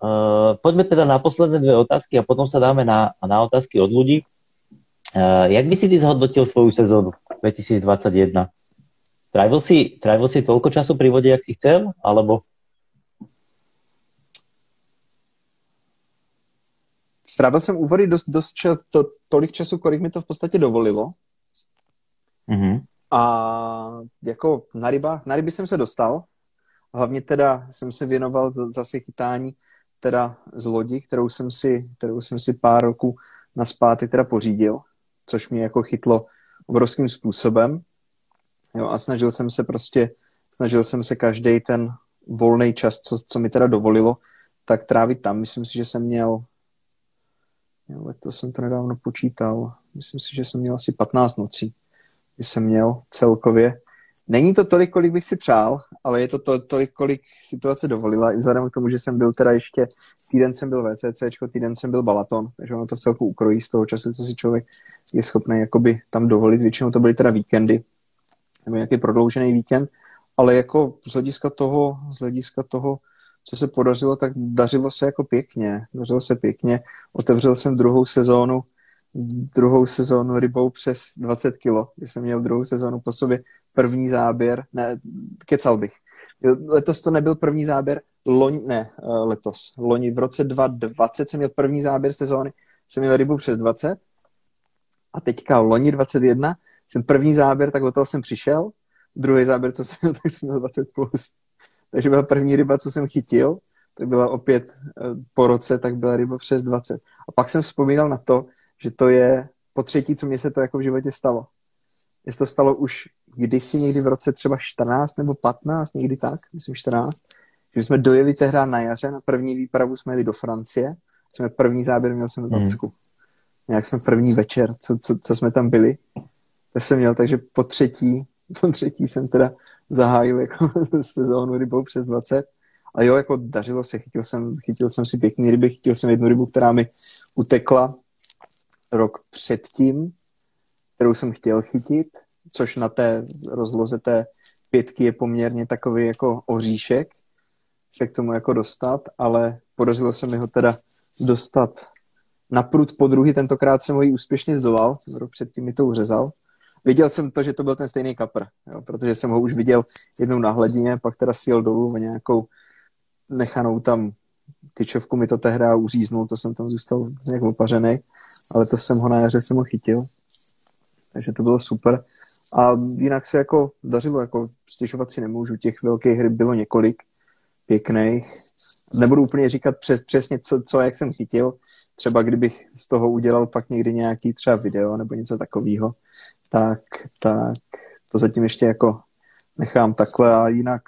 Speaker 2: uh, poďme teda na posledné dve otázky a potom sa dáme na, na otázky od ľudí. Uh, jak by si ty zhodnotil svoju sezónu 2021? Trávil si, trávil si toľko času pri vode, jak si chcel, alebo
Speaker 1: strávil jsem u vody dost, dost čas, to, tolik času, kolik mi to v podstatě dovolilo. Mm-hmm. A jako na rybách, na ryby jsem se dostal. Hlavně teda jsem se věnoval zase chytání teda z lodi, kterou jsem si, kterou jsem si pár roků na zpátek teda pořídil, což mě jako chytlo obrovským způsobem. Jo, a snažil jsem se prostě, snažil jsem se každý ten volný čas, co, co mi teda dovolilo, tak trávit tam. Myslím si, že jsem měl Jo, to jsem to nedávno počítal. Myslím si, že jsem měl asi 15 nocí, kdy jsem měl celkově. Není to tolik, kolik bych si přál, ale je to, to tolik, kolik situace dovolila. I vzhledem k tomu, že jsem byl teda ještě, týden jsem byl VCC, týden jsem byl Balaton, takže ono to v celku ukrojí z toho času, co si člověk je schopný jakoby tam dovolit. Většinou to byly teda víkendy, nebo nějaký prodloužený víkend, ale jako z hlediska toho, z hlediska toho co se podařilo, tak dařilo se jako pěkně. Dařilo se pěkně. Otevřel jsem druhou sezónu, druhou sezónu rybou přes 20 kilo, kdy jsem měl druhou sezónu po sobě první záběr, ne, kecal bych. Letos to nebyl první záběr, loň, ne, eh, letos, loni v roce 2020 jsem měl první záběr sezóny, jsem měl rybu přes 20 a teďka loni 21 jsem první záběr, tak od toho jsem přišel, druhý záběr, co jsem měl, tak jsem měl 20 plus. Takže byla první ryba, co jsem chytil, tak byla opět eh, po roce, tak byla ryba přes 20. A pak jsem vzpomínal na to, že to je po třetí, co mě se to jako v životě stalo. Se to stalo už kdysi někdy v roce třeba 14 nebo 15, někdy tak, myslím 14, že jsme dojeli tehdy na jaře, na první výpravu jsme jeli do Francie, jsme první záběr, měl jsem 20. Hmm. Nějak jsem první večer, co, co, co jsme tam byli, to jsem měl, takže po třetí, po třetí jsem teda zahájil jako sezónu rybou přes 20. A jo, jako dařilo se, chytil jsem, chytil jsem si pěkný ryby, chytil jsem jednu rybu, která mi utekla rok předtím, kterou jsem chtěl chytit, což na té rozloze té pětky je poměrně takový jako oříšek se k tomu jako dostat, ale podařilo se mi ho teda dostat na prut po druhý, tentokrát jsem ho ji úspěšně zdolal, rok předtím mi to uřezal. Viděl jsem to, že to byl ten stejný kapr, jo, protože jsem ho už viděl jednou na hladině, pak teda sjel dolů a nějakou nechanou tam tyčovku mi to tehdy uříznul, to jsem tam zůstal nějak opařený, ale to jsem ho na jaře jsem ho chytil, takže to bylo super. A jinak se jako dařilo, jako stěžovat si nemůžu, těch velkých hry bylo několik, pěkných. Nebudu úplně říkat přes, přesně, co, co, jak jsem chytil. Třeba kdybych z toho udělal pak někdy nějaký třeba video nebo něco takového, tak, tak to zatím ještě jako nechám takhle a jinak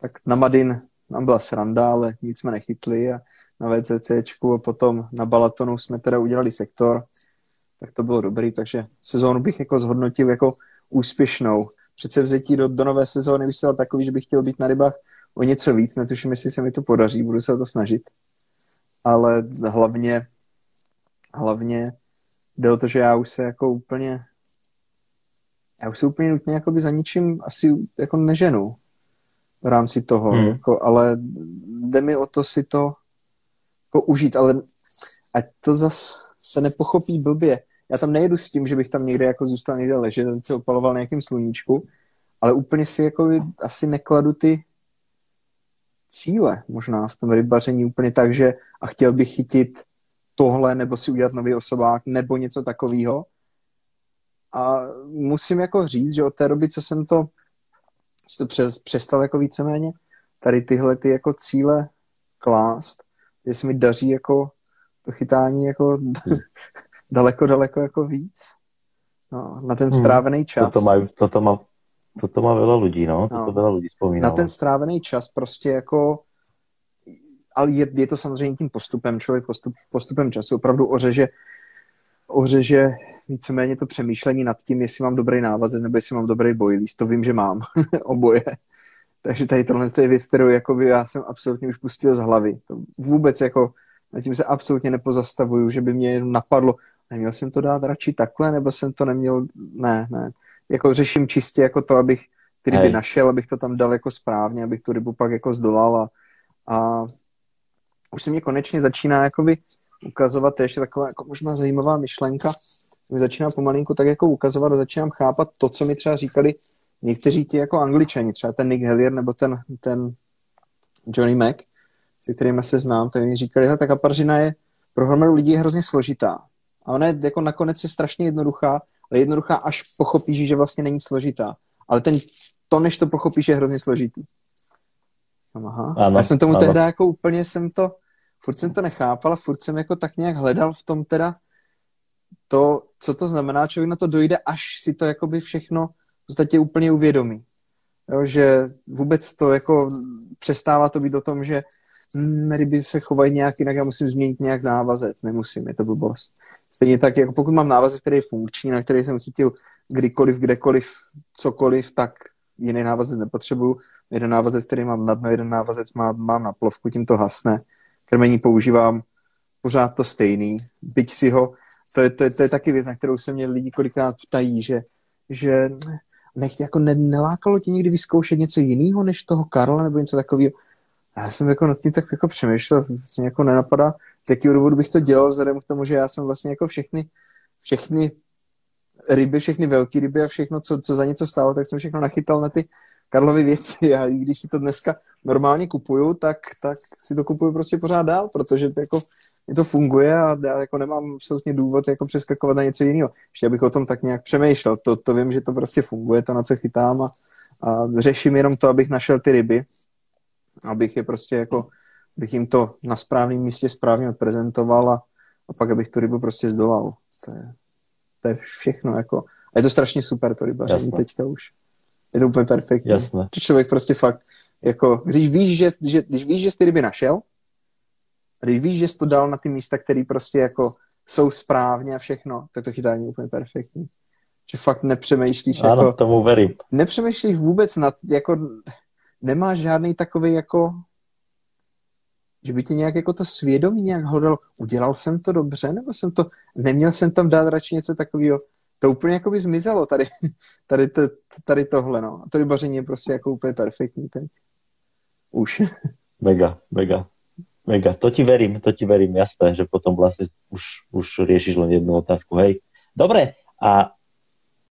Speaker 1: tak na Madin nám byla sranda, ale nic jsme nechytli a na VCCčku a potom na Balatonu jsme teda udělali sektor, tak to bylo dobrý, takže sezónu bych jako zhodnotil jako úspěšnou. Přece vzetí do, do nové sezóny bych se takový, že bych chtěl být na rybách o něco víc, netuším, jestli se mi to podaří, budu se o to snažit. Ale hlavně, hlavně jde o to, že já už se jako úplně já už se úplně nutně jakoby za ničím asi jako neženu v rámci toho, hmm. jako, ale jde mi o to si to jako užít, ale ať to zas se nepochopí blbě. Já tam nejedu s tím, že bych tam někde jako zůstal někde ležet, se opaloval na nějakém sluníčku, ale úplně si jako asi nekladu ty cíle možná v tom rybaření úplně tak, že a chtěl bych chytit tohle, nebo si udělat nový osobák, nebo něco takového. A musím jako říct, že od té doby, co jsem to, to přes, přestal jako víceméně tady tyhle ty jako cíle klást, že se mi daří jako to chytání jako hmm. daleko, daleko jako víc. No, na ten hmm. strávený čas.
Speaker 2: Toto má, toto má, toto má veľa ľudí, no. Toto no. veľa ľudí spomínalo.
Speaker 1: Na ten strávený čas prostě jako ale je, je to samozřejmě tím postupem, člověk postup, postupem času opravdu ořeže, ořeže víceméně to přemýšlení nad tím, jestli mám dobrý návazec nebo jestli mám dobrý boilies. To vím, že mám oboje. Takže tady tohle je věc, kterou jakoby já jsem absolutně už pustil z hlavy. To vůbec jako na tím se absolutně nepozastavuju, že by mě jenom napadlo, neměl jsem to dát radši takhle, nebo jsem to neměl, ne, ne. Jako řeším čistě jako to, abych ty ryby Hej. našel, abych to tam dal jako správně, abych tu rybu pak jako zdolal a, a už se mě konečně začíná jakoby ukazovat, to je ještě taková jako možná zajímavá myšlenka, mi začíná pomalinku tak jako ukazovat a začínám chápat to, co mi třeba říkali někteří ti jako angličani, třeba ten Nick Hellier nebo ten, ten Johnny Mac, se kterými se znám, tak mi říkali, že ta kaparžina je pro hromadu lidí je hrozně složitá. A ona je jako nakonec je strašně jednoduchá, ale jednoduchá, až pochopíš, že vlastně není složitá. Ale ten, to, než to pochopíš, je hrozně složitý. Aha. Ano, Já jsem tomu ano. tehdy jako úplně jsem to, furt jsem to nechápal a furt jsem jako tak nějak hledal v tom teda to, co to znamená, člověk na to dojde, až si to jakoby všechno v podstatě úplně uvědomí. Jo, že vůbec to jako přestává to být o tom, že ryby se chovají nějak jinak, já musím změnit nějak závazec. Nemusím, je to blbost. Stejně tak, jako pokud mám návazec, který je funkční, na který jsem chytil kdykoliv, kdekoliv, cokoliv, tak jiný návazec nepotřebuju. Jeden návazec, který mám na dno, jeden návazec mám, mám na plovku, tím to hasne. Krmení používám pořád to stejný, byť si ho, to je, to je, to je taky věc, na kterou se mě lidi kolikrát ptají, že, že nech, jako ne, nelákalo tě někdy vyzkoušet něco jiného než toho Karla nebo něco takového. Já jsem jako nad tím tak jako přemýšlel, vlastně jako nenapadá, z jakého důvodu bych to dělal, vzhledem k tomu, že já jsem vlastně jako všechny, všechny ryby, všechny velké ryby a všechno, co, co za něco stálo, tak jsem všechno nachytal na ty Karlovy věci a i když si to dneska normálně kupuju, tak, tak si to kupuju prostě pořád dál, protože to jako mě to funguje a já jako nemám absolutně důvod jako přeskakovat na něco jiného. Ještě abych o tom tak nějak přemýšlel. To, to vím, že to prostě funguje, to na co chytám a, a řeším jenom to, abych našel ty ryby, abych je prostě jako, bych jim to na správném místě správně odprezentoval a, a pak abych tu rybu prostě zdolal. To je, to je všechno jako. A je to strašně super to rybaření teďka už. Je to úplně perfektní.
Speaker 2: Jasné.
Speaker 1: Člověk prostě fakt, jako, když víš, že, že, když víš, že jsi ty ryby našel, a když víš, že jsi to dal na ty místa, které prostě jako jsou správně a všechno, tak to chytání je úplně perfektní. Že fakt nepřemýšlíš
Speaker 2: ano,
Speaker 1: jako...
Speaker 2: tomu verím.
Speaker 1: Nepřemýšlíš vůbec nad, jako nemáš žádný takový jako že by ti nějak jako to svědomí nějak hodal, udělal jsem to dobře, nebo jsem to, neměl jsem tam dát radši něco takového. To úplně jako by zmizelo tady, tady, to, tady tohle, no. A to rybaření je prostě jako úplně perfektní teď. Už.
Speaker 2: Mega, mega. Mega, to ti verím, to ti verím, jasné, že potom vlastne už, už riešiš len jednu otázku, hej. Dobre, a